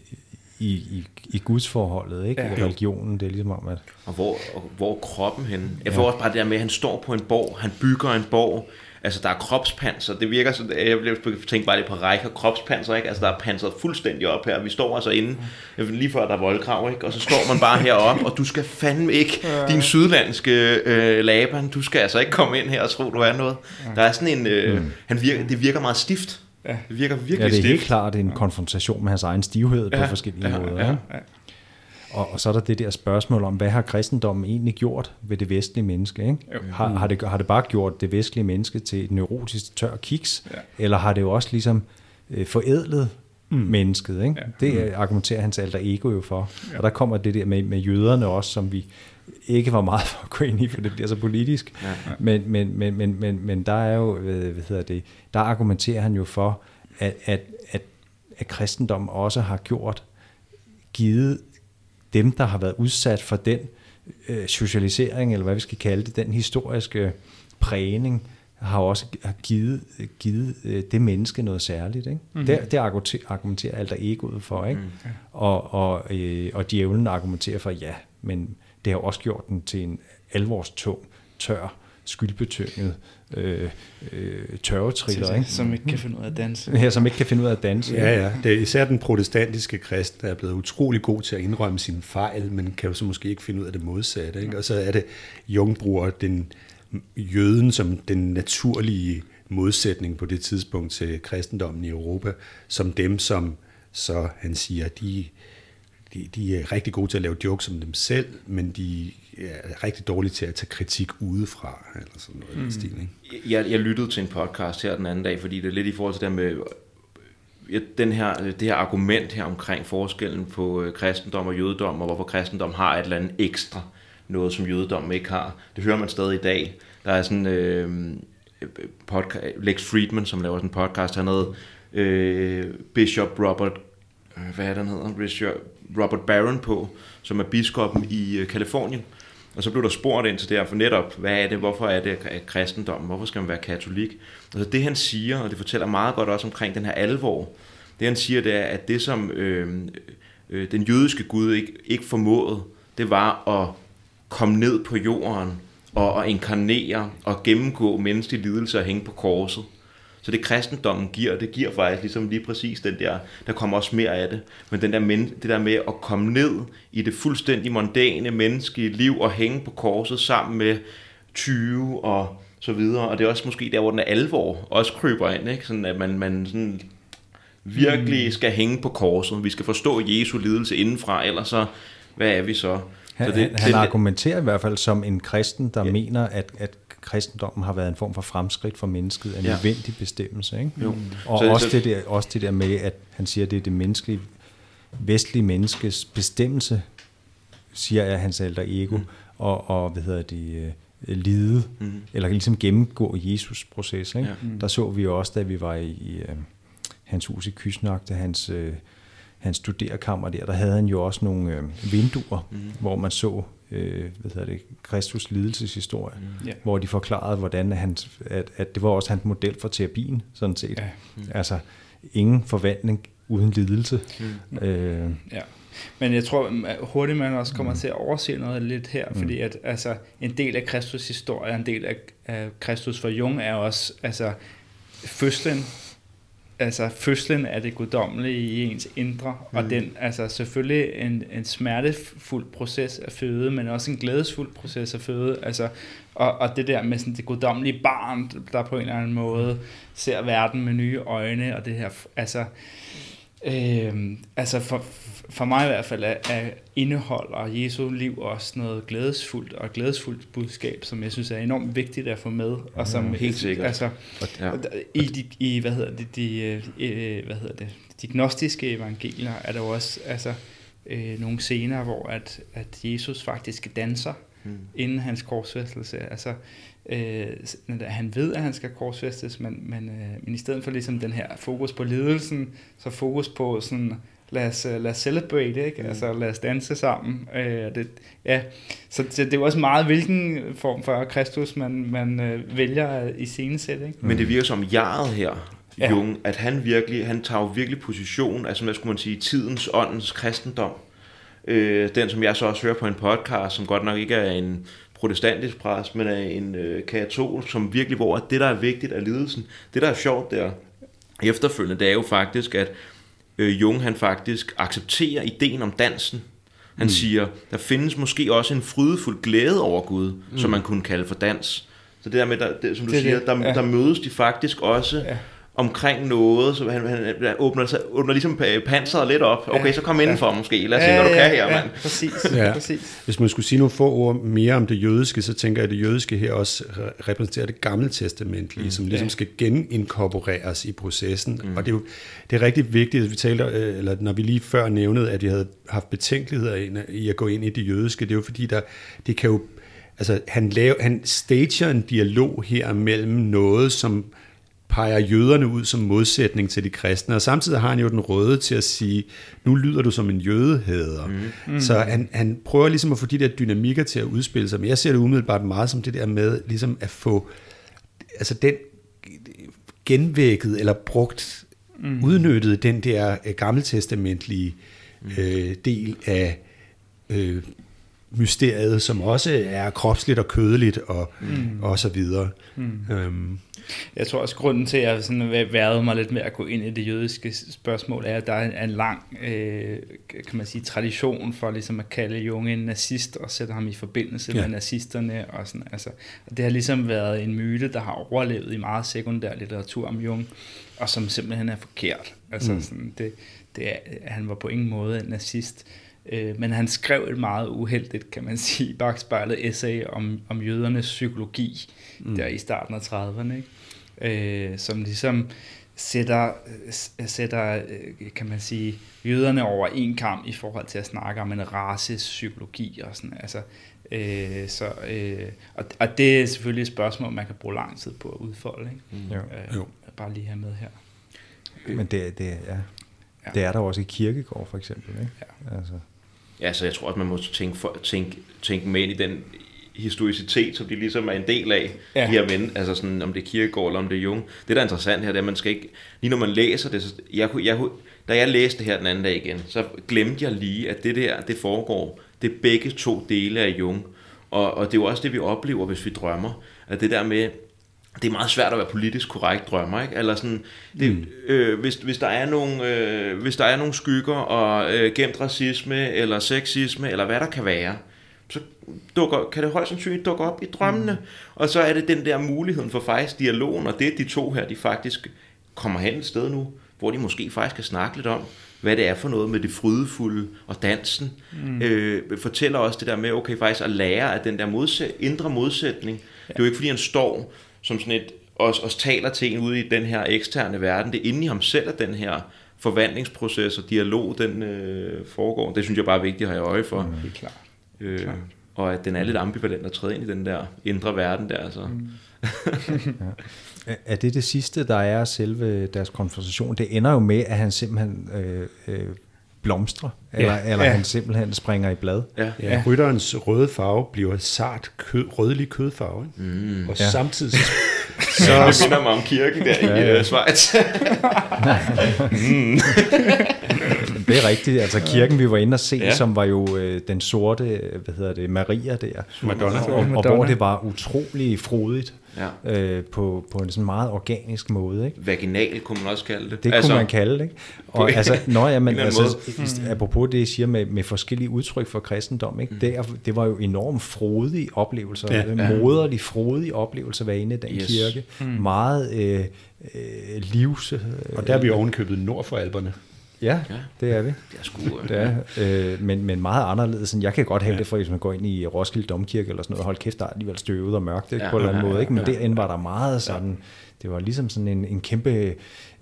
i, i, i gudsforholdet, ikke? Ja. I religionen, det er ligesom om, at... Og hvor, og hvor er kroppen henne? Jeg får ja. også bare det der med, at han står på en borg, han bygger en borg, altså der er kropspanser, det virker sådan, jeg tænker bare lidt på række og kropspanser, ikke? Altså der er panseret fuldstændig op her, vi står altså inde, lige før der er voldgrav, ikke? Og så står man bare heroppe, og du skal fandme ikke, ja. din sydlandske øh, Laban, du skal altså ikke komme ind her og tro, du er noget. Der er sådan en, øh, mm. han virker, det virker meget stift. Ja. Det virker virkelig Ja, det er stift. helt klart en konfrontation med hans egen stivhed ja. på forskellige ja, måder. Ja, ja. Og, og så er der det der spørgsmål om, hvad har kristendommen egentlig gjort ved det vestlige menneske? Ikke? Har, har, det, har det bare gjort det vestlige menneske til et neurotisk tør kiks? Ja. Eller har det jo også ligesom øh, forædlet mm. mennesket? Ikke? Ja. Det mm. argumenterer hans alter ego jo for. Ja. Og der kommer det der med, med jøderne også, som vi ikke var meget for at gå ind i, for det bliver så politisk. Ja, ja. Men, men, men, men, men, men der er jo, hvad hedder det, der argumenterer han jo for, at, at, at, at kristendom også har gjort, givet dem, der har været udsat for den øh, socialisering, eller hvad vi skal kalde det, den historiske prægning, har også givet, givet øh, det menneske noget særligt. Ikke? Mm-hmm. Det, det argumenterer, argumenterer alter egoet for. Ikke? Mm-hmm. Og, og, øh, og djævlen argumenterer for, ja, men det har også gjort den til en alvorstung, tør, skyldbetynget øh, øh, tørvetriller. Ikke? Som ikke kan finde ud af at danse. Ja, som ikke kan finde ud af at danse. Ja, ja. Det er især den protestantiske krist, der er blevet utrolig god til at indrømme sine fejl, men kan jo så måske ikke finde ud af det modsatte. Ikke? Og så er det Jung bruger den jøden som den naturlige modsætning på det tidspunkt til kristendommen i Europa, som dem, som så han siger, de, de, de er rigtig gode til at lave jokes om dem selv, men de er rigtig dårlige til at tage kritik udefra, eller sådan noget mm. stil, ikke? Jeg, jeg lyttede til en podcast her den anden dag, fordi det er lidt i forhold til det med den her, det her argument her omkring forskellen på øh, kristendom og jødedom, og hvorfor kristendom har et eller andet ekstra, noget som jødedom ikke har. Det hører man stadig i dag. Der er sådan øh, podcast, Lex Friedman, som laver sådan en podcast, han hedder øh, Bishop Robert, øh, hvad er det, han hedder? Bishop Robert Barron på, som er biskoppen i øh, Kalifornien. Og så blev der spurgt ind til det her, for netop, hvad er det, hvorfor er det kristendom, hvorfor skal man være katolik? Altså det han siger, og det fortæller meget godt også omkring den her alvor, det han siger, det er, at det som øh, øh, den jødiske Gud ikke, ikke formåede, det var at komme ned på jorden og, at inkarnere og gennemgå menneskelig lidelse og hænge på korset. Så det kristendommen giver, det giver faktisk ligesom lige præcis den der, der kommer også mere af det, men den der, det der med at komme ned i det fuldstændig mondane menneskelige liv og hænge på korset sammen med 20 og så videre, og det er også måske der, hvor den er alvor også kryber ind, ikke? Sådan at man, man sådan virkelig mm. skal hænge på korset. Vi skal forstå Jesu lidelse indenfra, ellers så, hvad er vi så? Han, så det, han, han argumenterer i hvert fald som en kristen, der ja. mener, at, at kristendommen har været en form for fremskridt for mennesket, en Ja. nødvendig bestemmelse. Ikke? Jo. Og Så- også, så- det der, også det der med, at han siger, at det er det menneskelige, vestlige menneskes bestemmelse, siger jeg hans alter ego, mm. og, og hvad hedder det, øh, lide, mm. eller ligesom gennemgå Jesus proces. Ikke? Ja. Ja. Der så vi jo også, da vi var i, i øh, hans hus i Kysnak, da hans, øh, hans studerkammer der, der havde han jo også nogle øh, vinduer, mm. hvor man så øh, hvad hedder det, Kristus lidelseshistorie, mm. Ja. hvor de forklarede, hvordan han, at, at det var også hans model for terapien, sådan set. Ja. Mm. Altså, ingen forvandling uden lidelse. Mm. Øh, Ja. Men jeg tror at hurtigt, man også kommer mm. til at overse noget lidt her, mm. fordi at altså, en del af Kristus historie, en del af, af Kristus for Jung er også altså, fødslen, altså fødslen af det guddommelige i ens indre, mm. og den, altså selvfølgelig en, en smertefuld proces at føde, men også en glædesfuld proces at føde, altså, og, og det der med sådan det guddommelige barn, der på en eller anden måde ser verden med nye øjne, og det her, altså, Øh, altså for, for mig i hvert fald er, er indeholder Jesu liv også noget glædesfuldt og glædesfuldt budskab, som jeg synes er enormt vigtigt at få med. Og som, helt sikkert. Altså, Ja. i, de, i, hvad hedder det, de, øh, hvad hedder det, de gnostiske evangelier er der jo også altså, øh, nogle scener, hvor at, at Jesus faktisk danser Mm. inden hans korsfæstelse. Altså, øh, han ved, at han skal korsfæstes, men, men, øh, men i stedet for ligesom den her fokus på lidelsen, så fokus på sådan, lad os, øh, lad os celebrate, ikke? Mm. Altså, lad os danse sammen. Øh, det, ja. så, så det er jo også meget, hvilken form for Kristus man, man øh, vælger i scenesæt, ikke? Men det virker som jaret her, ja. Jung, at han virkelig, han tager jo virkelig position, altså hvad skulle man sige, tidens, åndens kristendom. Øh, den, som jeg så også hører på en podcast, som godt nok ikke er en protestantisk præst, men er en øh, katol, som virkelig, hvor at det, der er vigtigt, er lidelsen. Det, der er sjovt der, efterfølgende, det er jo faktisk, at øh, Jung, han faktisk accepterer ideen om dansen. Han mm. siger, der findes måske også en frydefuld glæde over Gud, mm. som man kunne kalde for dans. Så det der med, der, det, som du Det er siger, det, der, ja. der mødes de faktisk også Ja. Ja. omkring noget, så han, han, åbner, sig- åbner ligesom pa- panseret lidt op. Okay, Ja. så kom indenfor måske. Lad os se, hvad du kan her, ja, mand. præcis, Ja. præcis. Hvis man skulle sige nogle få ord mere om det jødiske, så tænker jeg, at det jødiske her også re- repræsenterer det gamle testamentlige, mm. som ligesom Ja. skal geninkorporeres i processen. Mm. Og det er jo det er rigtig vigtigt, at vi taler, øh, eller når vi lige før nævnede, at vi havde haft betænkeligheder i at gå ind i det jødiske, det er jo fordi, der, det kan jo, altså han, laver, han stager en dialog her mellem noget, som peger jøderne ud som modsætning til de kristne, og samtidig har han jo den røde til at sige, nu lyder du som en jødehader. Mm. Så han, han prøver ligesom at få de der dynamikker til at udspille sig, men jeg ser det umiddelbart meget som det der med ligesom at få altså den genvækket eller brugt, mm. udnyttet den der øh, gammeltestamentlige øh, del af øh, mysteriet, som også er kropsligt og kødeligt og, mm. og så videre. Mm. Øhm, Jeg tror også, grunden til, at jeg sådan været mig lidt med at gå ind i det jødiske spørgsmål, er, at der er en lang øh, kan man sige, tradition for ligesom at kalde Jung en nazist og sætte ham i forbindelse Ja. med nazisterne. Og sådan, altså, og det har ligesom været en myte, der har overlevet i meget sekundær litteratur om Jung, og som simpelthen er forkert. Altså, mm. sådan, det, det er, han var på ingen måde en nazist. Øh, men han skrev et meget uheldigt, kan man sige, i bagspejlet essay om, om jødernes psykologi, mm. der i starten af 30'erne, ikke? Øh, som ligesom sætter, sætter, øh, kan man sige, jøderne over en kamp i forhold til at snakke om en races psykologi og sådan, altså, øh, så, øh, og, og det er selvfølgelig et spørgsmål, man kan bruge lang tid på at udfolde, ikke? Jo. Øh, Jo. Bare lige have med her. Men det, det, ja. Ja. Ja. det er der også i kirkegård for eksempel. Ikke? Ja. Altså, Ja, så jeg tror, at man må tænke, for, tænke, tænke med ind i den historicitet, som de ligesom er en del af, Ja. de her mænd, altså sådan, om det er Kierkegaard eller om det er Jung. Det, der er interessant her, det er, at man skal ikke, lige når man læser det, så jeg, jeg, da jeg læste det her den anden dag igen, så glemte jeg lige, at det der, det foregår, det er begge to dele af Jung. Og, og det er jo også det, vi oplever, hvis vi drømmer, at det der med, det er meget svært at være politisk korrekt drømmer, ikke? Eller sådan, det, mm. øh, hvis, hvis, der er nogle, øh, hvis der er nogle skygger og øh, gemt racisme eller sexisme eller hvad der kan være, så dukker, kan det højst sandsynligt dukke op i drømmene. Mm. Og så er det den der muligheden for faktisk dialogen, og det er de to her, de faktisk kommer hen et sted nu, hvor de måske faktisk kan snakke lidt om, hvad det er for noget med det frydefulde og dansen. Mm. Øh, fortæller også det der med, okay, faktisk at lære af den der modsæt, indre modsætning, Det er jo ikke, fordi han står som sådan et, og, og taler til en ude i den her eksterne verden. Det er inde i ham selv, at den her forvandlingsproces og dialog, den øh, foregår. Det synes jeg bare er vigtigt at have øje for. Mm. Det er klart. Øh, og at den er lidt ambivalent at træde ind i den der indre verden der. Så. Mm. Er- Er det det sidste, der er af selve deres konfrontation? Det ender jo med, at han simpelthen øh, øh, blomstrer, eller, eller Ja. han simpelthen springer i blad. Ja. Ja, Ja. rytterens røde farve bliver sart kød, rødlig kødfarve. Ikke? Mm. Og Ja. ja. samtidig så, Så så minder mig om kirken der Ja, i ja. øh, Schweiz. Det er rigtigt. Altså kirken, vi var inde og se, Ja. ja. som var jo øh, den sorte, øh, hvad hedder det, Maria der. Madonna. Og, og Madonna. hvor det var utrolig frodigt ja. øh, på, på en sådan meget organisk måde. Ikke? Vaginal kunne man også kalde det. Det altså, kunne man kalde det. Ikke? Og altså, når jeg, men, altså, mm. apropos det, jeg siger med, med forskellige udtryk for kristendom, ikke? Det, er, det var jo enormt frodige oplevelser, Ja. ja. moderlige, frodige oplevelser, hvad inde i den Yes. yes. kirke. Mm. Meget øh, øh, livs... Øh, og der er vi ovenkøbet nord for alberne. Ja, Ja. det er vi. Det er sgu... øh, Det er, øh, men, men meget anderledes. End jeg kan godt have ja. det for, hvis man går ind i Roskilde Domkirke eller sådan noget, hold kæft, der er alligevel støvet og mørkt ikke, Ja, på en eller anden ja, måde. Ikke? Men ja. derinde var der meget sådan, det var ligesom sådan en, en kæmpe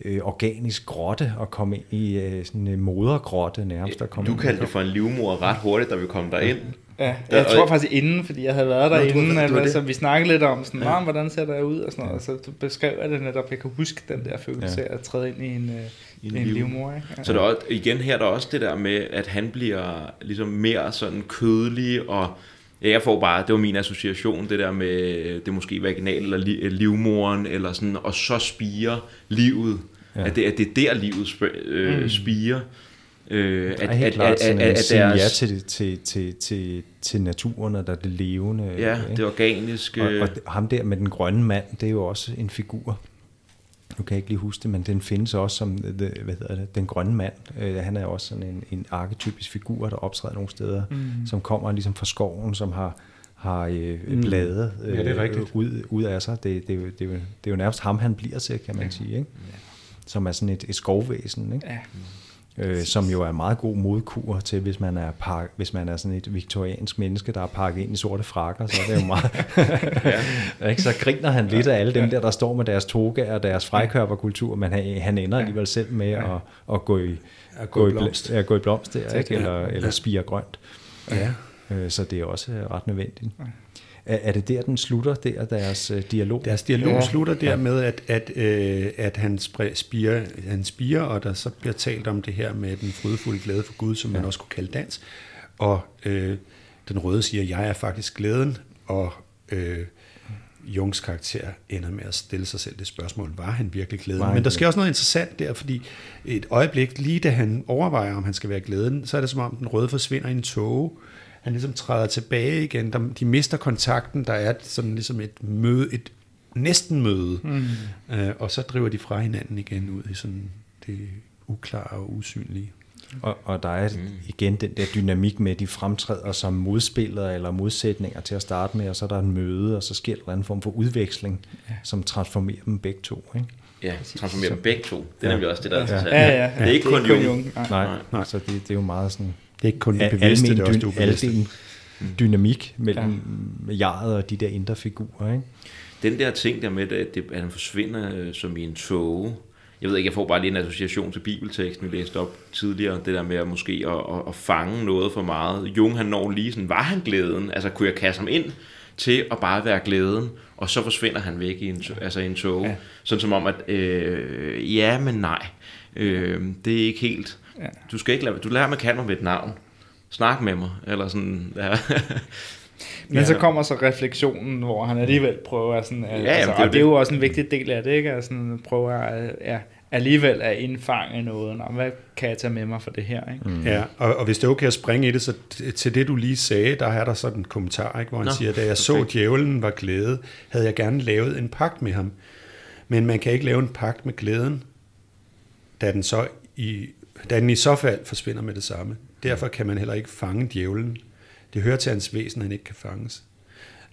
øh, organisk grotte at komme ind i, øh, sådan en modergrotte nærmest. At komme Du kaldte det for en livmor ret hurtigt, da vi kom derind. Ja, Ja, jeg og- tror faktisk inden, fordi jeg havde været der inden, altså, det. vi snakkede lidt om sådan, ja. hvordan ser der ud og sådan noget, så du beskrev jeg det netop, jeg kan huske den der følelse Ja. af at træde ind i en, øh, I en en, en liv- livmor. Ikke? Ja. Så der er, også- igen her er der også det der med, at han bliver ligesom mere sådan kødelig, og ja, jeg får bare, det var min association, det der med, det er måske vaginal eller li, øh, livmoren, eller sådan, og så spiger livet. Ja. At, det, at det er der, livet sp- øh, mm. spiger. Øh, Der er helt klart sådan at, en at sige ja deres, til, til, til, til, til naturen og der er det levende. ja, ikke? det organiske. Og, og ham der med den grønne mand, det er jo også en figur. Nu kan jeg ikke lige huske det, men den findes også som the, hvad hedder det, den grønne mand. Øh, han er også sådan en, en arketypisk figur, der optræder nogle steder, mm. som kommer ligesom fra skoven, som har har øh, Mm. blade øh, Ja, det er rigtigt. ud, ud af sig. Det, det, er jo, det, er jo, det er jo nærmest ham, han bliver til, kan man ja. sige. Ikke? Som er sådan et, et skovvæsen. Ikke? Ja. Øh, som jo er en meget god modkur til, hvis man er, park, hvis man er sådan et viktoriansk menneske, der er pakket ind i sorte frakker, så er det jo meget... ikke? Så griner han lidt af alle dem der, der står med deres toga og deres frekørperkultur, men han, han ender alligevel selv med at, at gå i, At gå i bl- blomst. Ja, gå i blomst der, ikke? Eller, eller spire grønt. Ja. Øh, Så det er også øh, ret nødvendigt. Er, er det der, den slutter, der deres øh, dialog? Deres dialog Ja. slutter der med, at, at, øh, at han, spre, spiger, han spiger, og der så bliver talt om det her med den frydefulde glæde for Gud, som ja. man også kunne kalde dans. Og øh, den røde siger, jeg er faktisk glæden, og øh, Jungs karakter ender med at stille sig selv det spørgsmål, var han virkelig glæden? Han Men der sker også noget interessant der, fordi et øjeblik, lige da han overvejer, om han skal være glæden, så er det som om den røde forsvinder i en tåge. Han ligesom træder tilbage igen. Der, de mister kontakten. Der er sådan ligesom et møde, et næsten møde. Mm. Øh, og så driver de fra hinanden igen ud i sådan det uklare og usynlige. Og, og der er igen den der dynamik med, at de fremtræder som modspillere eller modsætninger til at starte med, og så er der en møde, og så sker der en anden form for udveksling, ja. som transformerer dem begge to. Ikke? Ja, transformerer dem begge to. Det er nemlig også det, der er interessant. Ja, ja, Det er ikke kun Jung. Nej. Nej, Nej. Nej. så det, det er jo meget sådan Det er ikke kun det bevidste, det er også det ubevidste. almen dynamik mellem ja. jaret og de der indre figurer. Ikke? Den der ting der med, at, det, at han forsvinder øh, som i en tåge. Jeg ved ikke, jeg får bare lige en association til bibelteksten, vi læste op tidligere. Det der med at måske at, at, at fange noget for meget. Jung han når lige sådan, var han glæden? Altså kunne jeg kaste ham ind til at bare være glæden? Og så forsvinder han væk i en, altså i en tåge. Ja. Sådan som om, at øh, ja, men nej. Øh, det er ikke helt... Ja. Du skal ikke lade, du lader mig kalde mig med et navn. Snak med mig. Eller sådan, ja. Men så kommer så refleksionen, hvor han alligevel prøver at sådan, at, jamen, altså, det er jo og det er jo også en vigtig del af det, ikke? At sådan prøver at, ja, alligevel at indfange noget. Nå, hvad kan jeg tage med mig for det her, ikke? Mm. Ja, og, og hvis det er okay at springe i det, så til det du lige sagde, der er der sådan en kommentar, ikke, hvor han Nå, siger, da jeg så perfekt. djævlen var glæde, havde jeg gerne lavet en pagt med ham. Men man kan ikke lave en pagt med glæden, da den, så i, da den i så fald forsvinder med det samme. Derfor kan man heller ikke fange djævlen. Det hører til hans væsen, at han ikke kan fanges.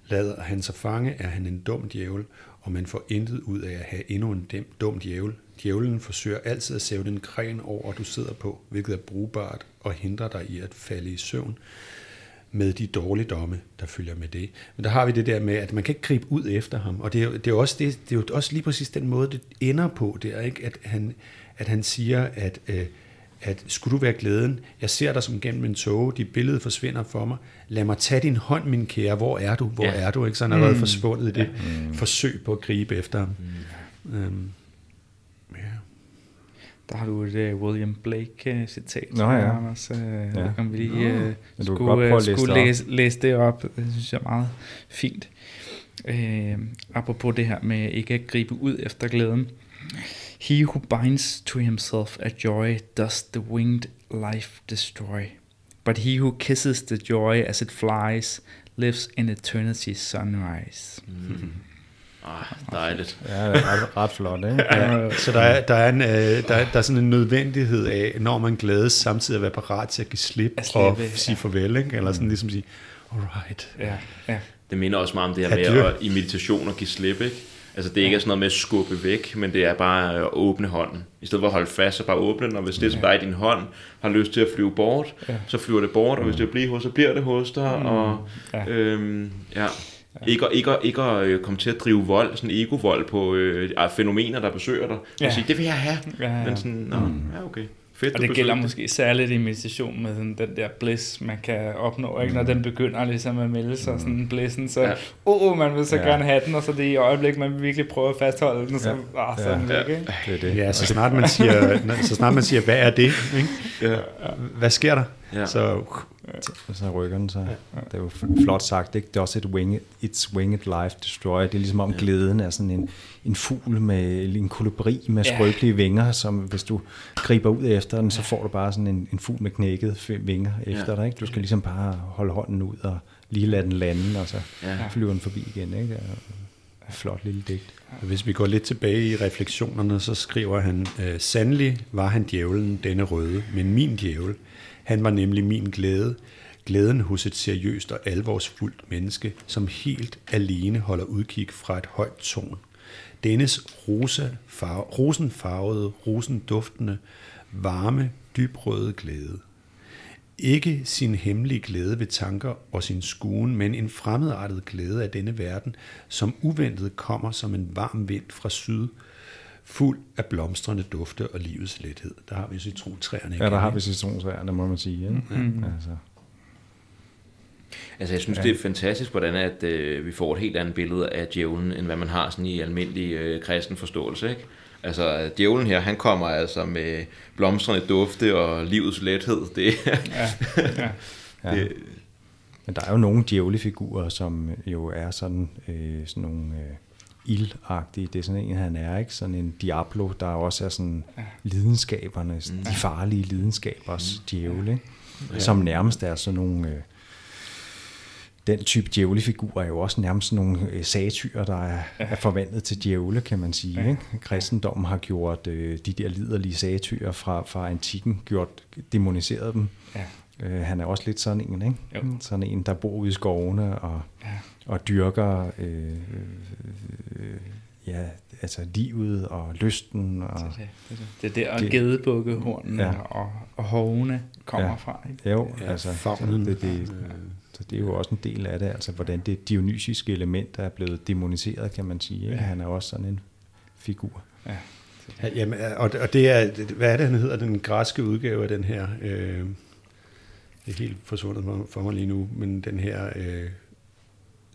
Lader han sig fange, er han en dum djævel, og man får intet ud af at have endnu en dem, dum djævel. Djævlen forsøger altid at sæve den gren over, du sidder på, hvilket er brugbart og hindrer dig i at falde i søvn. med de dårligdomme, der følger med det. Men der har vi det der med, at man kan ikke gribe ud efter ham, og det er det er også, det, det er jo også lige præcis den måde, det ender på, det er ikke, at han, at han siger, at, øh, at skulle du være glæden, jeg ser dig som gennem en tog, dit billede forsvinder for mig, lad mig tage din hånd, min kære, hvor er du, hvor Ja. er du, ikke? Så han er allerede forsvundet i det forsøg på at gribe efter ham. Øhm, ja. Der har du et uh, William Blake-citat. Nå ja. Anders, uh, ja. Ja. om vi lige Nå. uh, kan skulle, uh, læse skulle det op. læse, læse det op. Det synes jeg er meget fint. Uh, apropos det her med ikke at gribe ud efter glæden. He who binds to himself a joy does the winged life destroy. But he who kisses the joy as it flies lives in eternity's sunrise. Ah, dejligt. Ja, det er ret, ret flot, ikke? Ja, så der er, der, er en, øh, der, er, der er sådan en nødvendighed af, når man glædes, samtidig at være parat til at give slip, At og slippe, sige ja. farvel, ikke? eller sådan ligesom sige, alright. Ja, ja. Det minder også meget om det her med at, i meditation at give slip, ikke? Altså det er ikke sådan noget med at skubbe væk, men det er bare at åbne hånden. I stedet for at holde fast, så bare åbne den, og hvis det, der er i din hånd, har lyst til at flyve bort, Ja. så flyver det bort, og hvis det bliver hos, så bliver det hos dig, og Ja. øhm, ja. Ikke, at- ikke, at- ikke at øh, komme til at drive vold, sådan ego-vold på øh, fænomener, der besøger dig. Ja. Og sige, det vil jeg have. Ja, ja. Men sådan, nå, ja, okay. Fedt, Og det gælder besøgte måske særligt i meditation med sådan den der bliss, man kan opnå, ikke? når den begynder ligesom at melde sig sådan blissen, så Ja. ja. oh, man vil så Ja. gerne have den, og så det i øjeblik, man virkelig prøver at fastholde den, så, Ja. ah, så er den Ja. væk, ikke? Det er det. Ja, så snart man siger, så snart man siger hvad er det? Ikke? Ja. Hvad sker der? Ja. Så Så rykker den sig. Det er jo flot sagt, ikke? Det er også et winged, it's winged life destroy. Det er ligesom om glæden er sådan en, en fugl med en kolibri med Ja. skrøbelige vinger, som hvis du griber ud efter den, så får du bare sådan en, en fugl med knækket f- vinger efter Ja. dig. Ikke? Du skal ligesom bare holde hånden ud og lige lade den lande, og så Ja. flyver den forbi igen. Ikke? Et flot lille digt. hvis vi går lidt tilbage i refleksionerne, så skriver han, øh, sandelig var han djævlen, denne røde, men min djævel, han var nemlig min glæde, glæden hos et seriøst og alvorsfuldt menneske, som helt alene holder udkig fra et højt tårn. Dennes rosa, farve, rosenfarvede, rosenduftende, varme, dybrøde glæde. Ikke sin hemmelige glæde ved tanker og sin skuen, men en fremmedartet glæde af denne verden, som uventet kommer som en varm vind fra syd, fuld af blomstrende dufte og livets lethed. Der har vi citrontræerne Ja, der har vi citronsværende, må man sige. Ikke? Mm. Altså, Altså, jeg synes, ja. det er fantastisk, hvordan at, øh, vi får et helt andet billede af djævlen, end hvad man har sådan i almindelig øh, kristen forståelse, ikke? Altså, djævlen her, han kommer altså med blomstrende dufte og livets lethed. Det, Ja, ja. ja. det, Men der er jo nogle djævlefigurer, som jo er sådan, øh, sådan nogle øh, ildagtige. Det er sådan en, han er, ikke? Sådan en Diablo, der også er sådan lidenskabernes, mm. de farlige lidenskabers mm. djævel, ikke? Ja. Som nærmest er sådan nogle... Øh, den type djævlefigurer er jo også nærmest sådan nogle øh, satyrer, der er, ja. er forvandlet til djævle, kan man sige. Ja. Ikke? Kristendommen har gjort øh, de der liderlige satyrer fra, fra antikken, gjort demoniseret dem. ja. Øh, han er også lidt sådan en, ikke? Jo. Sådan en, der bor ude i skovene og, Ja. og dyrker øh, øh, øh, ja, altså livet og lysten. Og, Det, er det, det er der, Det- gedebukkehornene Ja. ja. og, og hovene kommer Ja. fra. Ikke? jo, Ja, altså, favnen. det, det, så det er jo også en del af det, altså hvordan det dionysiske element er blevet demoniseret, kan man sige. Ikke? Ja. Han er også sådan en figur. Ja. Ja, Jamen, og, og det er, hvad er det, han hedder, den græske udgave af den her, øh, det er helt forsvundet for, for mig lige nu, men den her øh,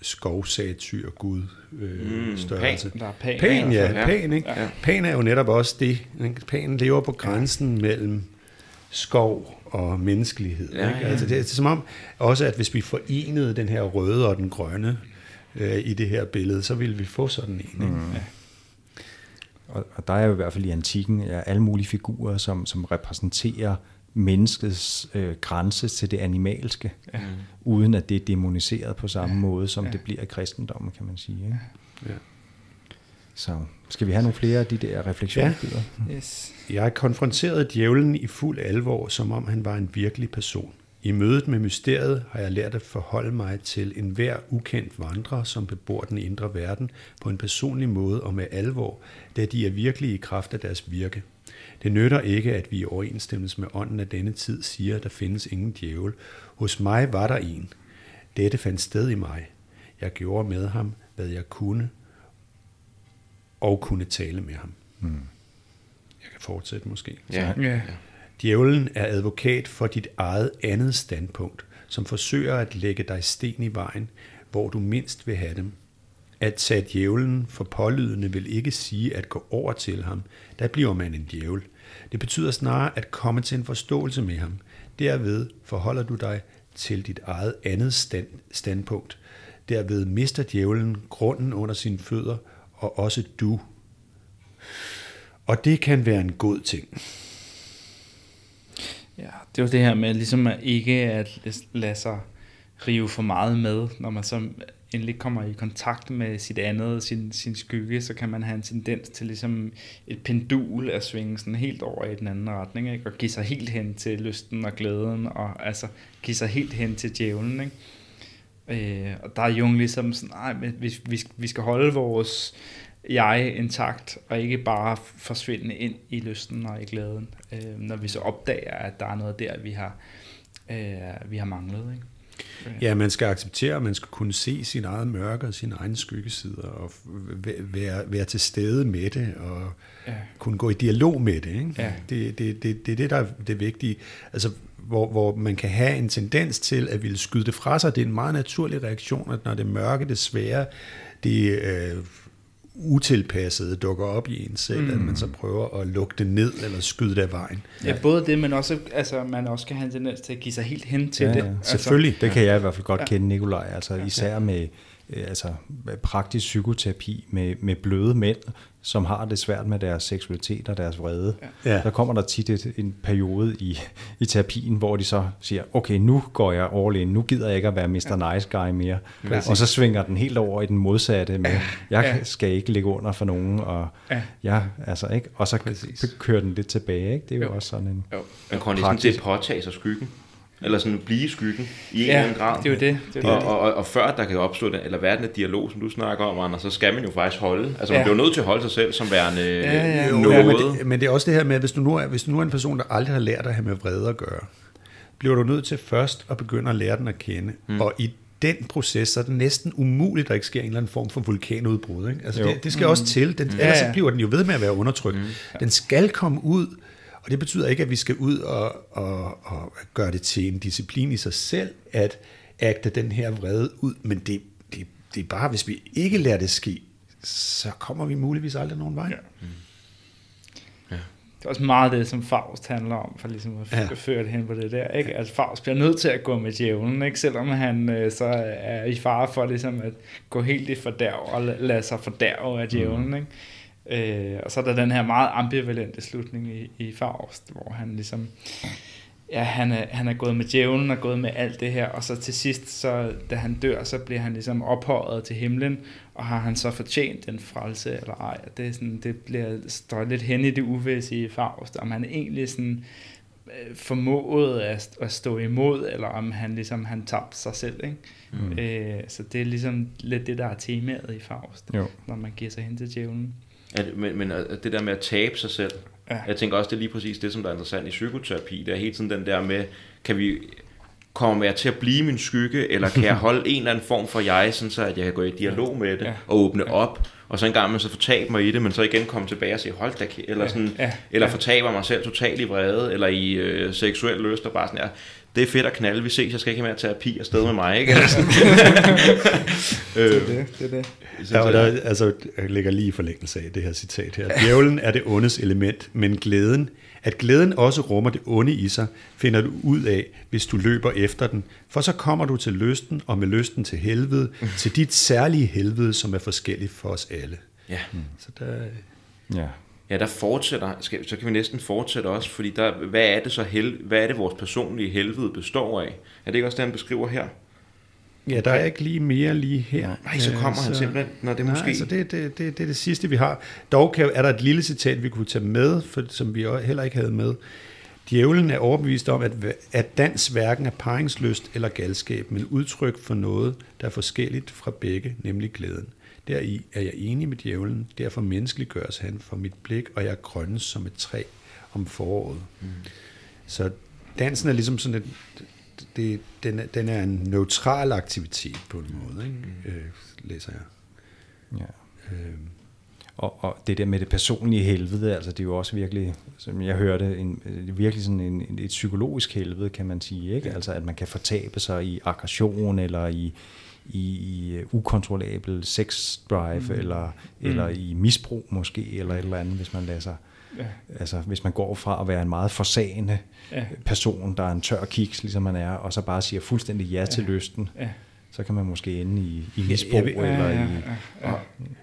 skovsatyr gud øh, Mm, størrelse. Der er pan. Pan, ja, Ja. pan, ikke? Ja. Pan er jo netop også det. Pan lever på grænsen mellem skov og menneskelighed. Ja, ikke? ja. Altså, det er som om også, at hvis vi forenede den her røde og den grønne øh, i det her billede, så ville vi få sådan en. Ikke? Mm. Og, og der er jo i hvert fald i antikken ja, alle mulige figurer, som, som repræsenterer menneskets øh, grænse til det animalske, Ja. uden at det er demoniseret på samme Ja. måde, som Ja. det bliver i kristendommen, kan man sige. Ikke? Ja. Så skal vi have nogle flere af de der refleksionsbilleder? Yes. Jeg konfronterede djævlen i fuld alvor, som om han var en virkelig person. I mødet med mysteriet har jeg lært at forholde mig til enhver ukendt vandrer, som bebor den indre verden, på en personlig måde og med alvor, da de er virkelige i kraft af deres virke. Det nytter ikke, at vi i overensstemmelse med ånden af denne tid siger, at der findes ingen djævel. Hos mig var der en. Dette fandt sted i mig. Jeg gjorde med ham, hvad jeg kunne, og kunne tale med ham. Hmm. Jeg kan fortsætte måske. Ja. Ja. Djævlen er advokat for dit eget andet standpunkt, som forsøger at lægge dig sten i vejen, hvor du mindst vil have dem. At tage djævlen for pålydende vil ikke sige at gå over til ham. Der bliver man en djævel. Det betyder snarere at komme til en forståelse med ham. Derved forholder du dig til dit eget andet stand, standpunkt. Derved mister djævlen grunden under sine fødder, og også du. Og det kan være en god ting. Ja, det var det her med ligesom at ikke at lade sig rive for meget med, når man så endelig kommer i kontakt med sit andet, sin, sin skygge, så kan man have en tendens til ligesom et pendul at svinge sådan helt over i den anden retning, ikke? og give sig helt hen til lysten og glæden, og altså give sig helt hen til djævlen. Ikke? Øh, og der er Jung ligesom sådan, nej, men vi, vi, vi skal holde vores jeg intakt, og ikke bare forsvinde ind i lysten og i glæden, øh, når vi så opdager, at der er noget der, vi har, øh, vi har manglet. Ikke? Ja, man skal acceptere, at man skal kunne se sin eget mørke og sine egne skyggesider, og være, være til stede med det, og ja. kunne gå i dialog med det. Ikke? Ja. Det, det, det, det er det, der er det vigtige. Altså, hvor, hvor man kan have en tendens til at ville skyde det fra sig. Det er en meget naturlig reaktion, at når det mørke, det svære, det øh, utilpassede dukker op i en selv, mm. at man så prøver at lukke det ned eller skyde det af vejen. Ja, både det, men også, altså, man også kan have en tendens til at give sig helt hen til Ja, det. ja. Altså, Selvfølgelig. Det kan jeg i hvert fald godt Ja. kende, Nikolaj. Altså især med øh, altså, praktisk psykoterapi med, med bløde mænd, som har det svært med deres seksualitet og deres vrede. Ja. Der kommer der tit et, en periode i, i terapien, hvor de så siger, okay, nu går jeg all in, nu gider jeg ikke at være Mr. Nice Guy mere. Præcis. Og så svinger den helt over i den modsatte med, jeg Ja. skal ikke ligge under for nogen, og Ja. jeg, altså, ikke? og så Præcis. kører den lidt tilbage. Ikke? Det er jo, Jo. også sådan en... Jo. Man kan ligesom at påtage sig skyggen. Eller sådan blive i skyggen i en Ja, eller anden grad. det er jo det. det, er Og, det. og, og, og før der kan opstå den, eller verden af dialog, som du snakker om, Anders, så skal man jo faktisk holde. Altså man Ja. bliver jo nødt til at holde sig selv som værende Ja, ja. Jo, noget. men, det, men det er også det her med, at hvis du, nu er, hvis du nu er en person, der aldrig har lært at have med vrede at gøre, bliver du nødt til først at begynde at lære den at kende. Mm. Og i den proces, så er det næsten umuligt, at der ikke sker en eller anden form for vulkanudbrud. Ikke? Altså Jo. det, det skal også til. Den, Ja, ellers så ja. bliver den jo ved med at være undertrykt. Mm. Den skal komme ud, og det betyder ikke, at vi skal ud og, og, og gøre det til en disciplin i sig selv, at agte den her vrede ud. Men det, det, det er bare, hvis vi ikke lader det ske, så kommer vi muligvis aldrig nogen vej. Ja. Det er også meget det, som Faust handler om, for ligesom at Ja. ja. føre det hen på det der. Ikke? Altså Faust bliver nødt til at gå med djævlen, ikke? selvom han øh, så er i fare for ligesom at gå helt i fordærv og la- lade sig fordærve af djævlen. Mm. Ikke? Øh, og så er der den her meget ambivalente slutning i, i Faust, hvor han ligesom ja, han er, han er gået med djævlen og gået med alt det her, og så til sidst, så, da han dør, så bliver han ligesom ophøjet til himlen, og har han så fortjent den frelse eller ej? Og Det, er sådan, det bliver står lidt hen i det uvisse i Faust, om han egentlig sådan øh, formåede at, at stå imod, eller om han ligesom han tabte sig selv. Ikke? Mm. Øh, så det er ligesom lidt det, der er temaet i Faust, Jo. når man giver sig hen til djævlen. At, men, men at det der med at tabe sig selv, Ja. jeg tænker også, det er lige præcis det, som der er interessant i psykoterapi. Det er hele tiden den der med, kan vi kommer jeg til at blive min skygge, eller kan jeg holde en eller anden form for jeg, sådan så at jeg kan gå i dialog med det, Ja. og åbne op, og så en gang man så fortabe mig i det, men så igen komme tilbage og sige, hold da, kæ-" eller, sådan, Ja. eller Ja. fortaber mig selv totalt i vrede, eller i øh, seksuel lyst, og bare sådan, ja, det er fedt at knalde, vi ses, jeg skal ikke have mere terapi afsted med mig, ikke? Eller sådan. Det øh, er det, det er det. Ja, og der, altså, jeg ligger lige i forlængelse af det her citat her. Djævlen er det ondes element, men glæden, at glæden også rummer det onde i sig, finder du ud af, hvis du løber efter den. For så kommer du til lysten, og med lysten til helvede, til dit særlige helvede, som er forskelligt for os alle. ja. Så der, Ja. Ja, der fortsætter, skal, så kan vi næsten fortsætte også, fordi der, hvad er det så hel, hvad er det vores personlige helvede består af? Er det ikke også det, han beskriver her? Ja, der er ikke lige mere lige her. Nej, så kommer Øh, han simpelthen, når det Nej, måske... altså det, det, det, det er det sidste, vi har. Dog kan, er der et lille citat, vi kunne tage med, for, som vi heller ikke havde med. Djævlen er overbevist om, at, at dans hverken er paringsløst eller galskab, men udtryk for noget, der er forskelligt fra begge, nemlig glæden. Deri er jeg enig med djævlen, derfor menneskeliggøres han for mit blik, og jeg grønnes som et træ om foråret. Mm. Så dansen er ligesom sådan et, det, den, er, den er en neutral aktivitet på en måde, ikke? Øh, læser jeg. Ja. Øh, Og, og det der med det personlige helvede, altså det er jo også virkelig, som jeg hørte, en, øh, virkelig sådan en, et psykologisk helvede, kan man sige. Ikke? Altså at man kan fortabe sig i aggression, eller i, i, i øh, ukontrollabel sex drive, mm. eller, eller i misbrug måske, eller et eller andet, hvis man lader sig Ja. Altså, hvis man går fra at være en meget forsagende Ja. person, der er en tør kiks, ligesom man er, og så bare siger fuldstændig ja til lysten, Ja. så kan man måske ende i, i misbrug, ved- eller Ja, ja, i... ja,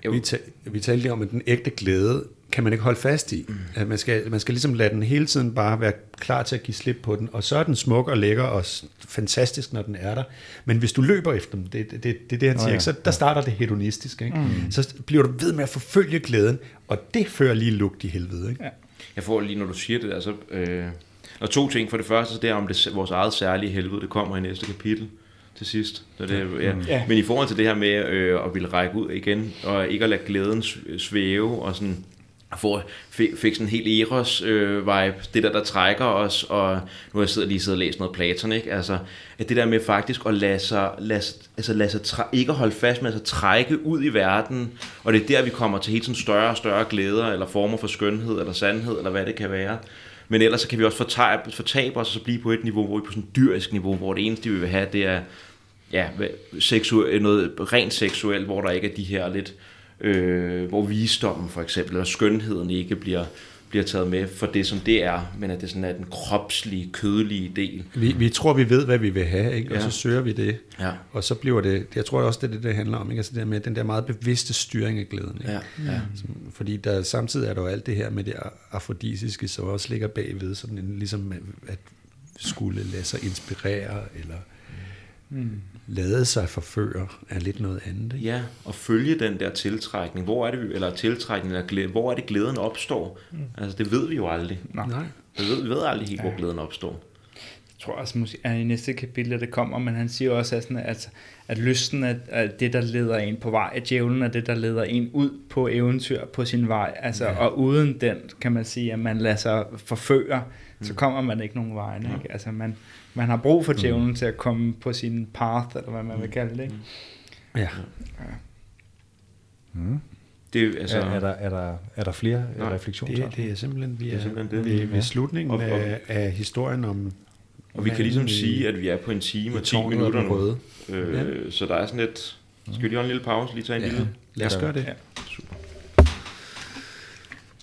ja. Vi, ta- vi talte lige om, at den ægte glæde kan man ikke holde fast i. At man, skal, man skal ligesom lade den hele tiden bare være klar til at give slip på den, og så er den smuk og lækker og fantastisk, når den er der. Men hvis du løber efter dem, det, det, det, det er det, han siger, ja, ikke? så der starter det hedonistiske. Ikke? Mm. Så bliver du ved med at forfølge glæden, og det fører lige lugt i helvede. Ikke? Ja. Jeg får lige, når du siger det, altså, øh, og to ting. For det første, så det er om det, vores eget særlige helvede, det kommer i næste kapitel til sidst. Så det, ja. Ja. Men i forhold til det her med øh, at ville række ud igen, og ikke at lade glæden svæve, og sådan får, fik, fik sådan en helt Eros-vibe, øh, det der, der trækker os, og nu har jeg siddet, lige siddet og læst noget Platon, ikke? Altså, at det der med faktisk at lade sig, lade, altså lade sig træ, ikke holde fast, men altså trække ud i verden, og det er der, vi kommer til helt sådan større og større glæder, eller former for skønhed, eller sandhed, eller hvad det kan være. Men ellers så kan vi også fortabe, fortabe os og så blive på et niveau, hvor vi er på sådan et dyrisk niveau, hvor det eneste, vi vil have, det er ja, seksuel, noget rent seksuelt, hvor der ikke er de her lidt, øh, hvor visdommen for eksempel, eller skønheden ikke bliver, bliver taget med for det, som det er, men at det sådan er den kropslige, kødelige del. Vi, vi tror, vi ved, hvad vi vil have, ikke? og Ja. så søger vi det. Ja. Og så bliver det, jeg tror også, det er det, det handler om, ikke? Altså det der med den der meget bevidste styring af glæden. Ikke? Ja, ja. Som- Fordi der, samtidig er der jo alt det her med det afrodisiske, som også ligger bagved, sådan en, ligesom at skulle lade sig inspirere, eller Mm. Lade sig forføre, er lidt noget andet. Ikke? Ja, og følge den der tiltrækning. Hvor er det, vi- eller tiltrækning, eller glæde, hvor er det glæden opstår? Mm. Altså, det ved vi jo aldrig. Nej. Nej. Vi ved, vi ved aldrig helt, hvor glæden opstår. Jeg tror også, måske er i næste kapitel, at det kommer, men han siger også, at, sådan, at, at lysten er, er det, der leder en på vej, at djævlen er det, der leder en ud på eventyr på sin vej. Altså, ja. Og uden den, kan man sige, at man lader sig forføre, mm. så kommer man ikke nogen vej. Ikke? Altså, man, man har brug for djævlen mm. til at komme på sin path, eller hvad man vil kalde det. Ikke? Ja. Mm. Det, er- Altså, er, er, der, er, der, er der flere Nej, refleksioner? Det, det er simpelthen, vi Det er, er simpelthen det. Ved, ved Ja. slutningen Og- og- af, af historien om og vi kan ligesom i- sige, at vi er på en time og i 10 tårnet af minutter nu. Øh, Så der er sådan lidt... Skal vi lige holde en lille pause? Lige tage en Ja. lille... Lad os gøre det. Ja.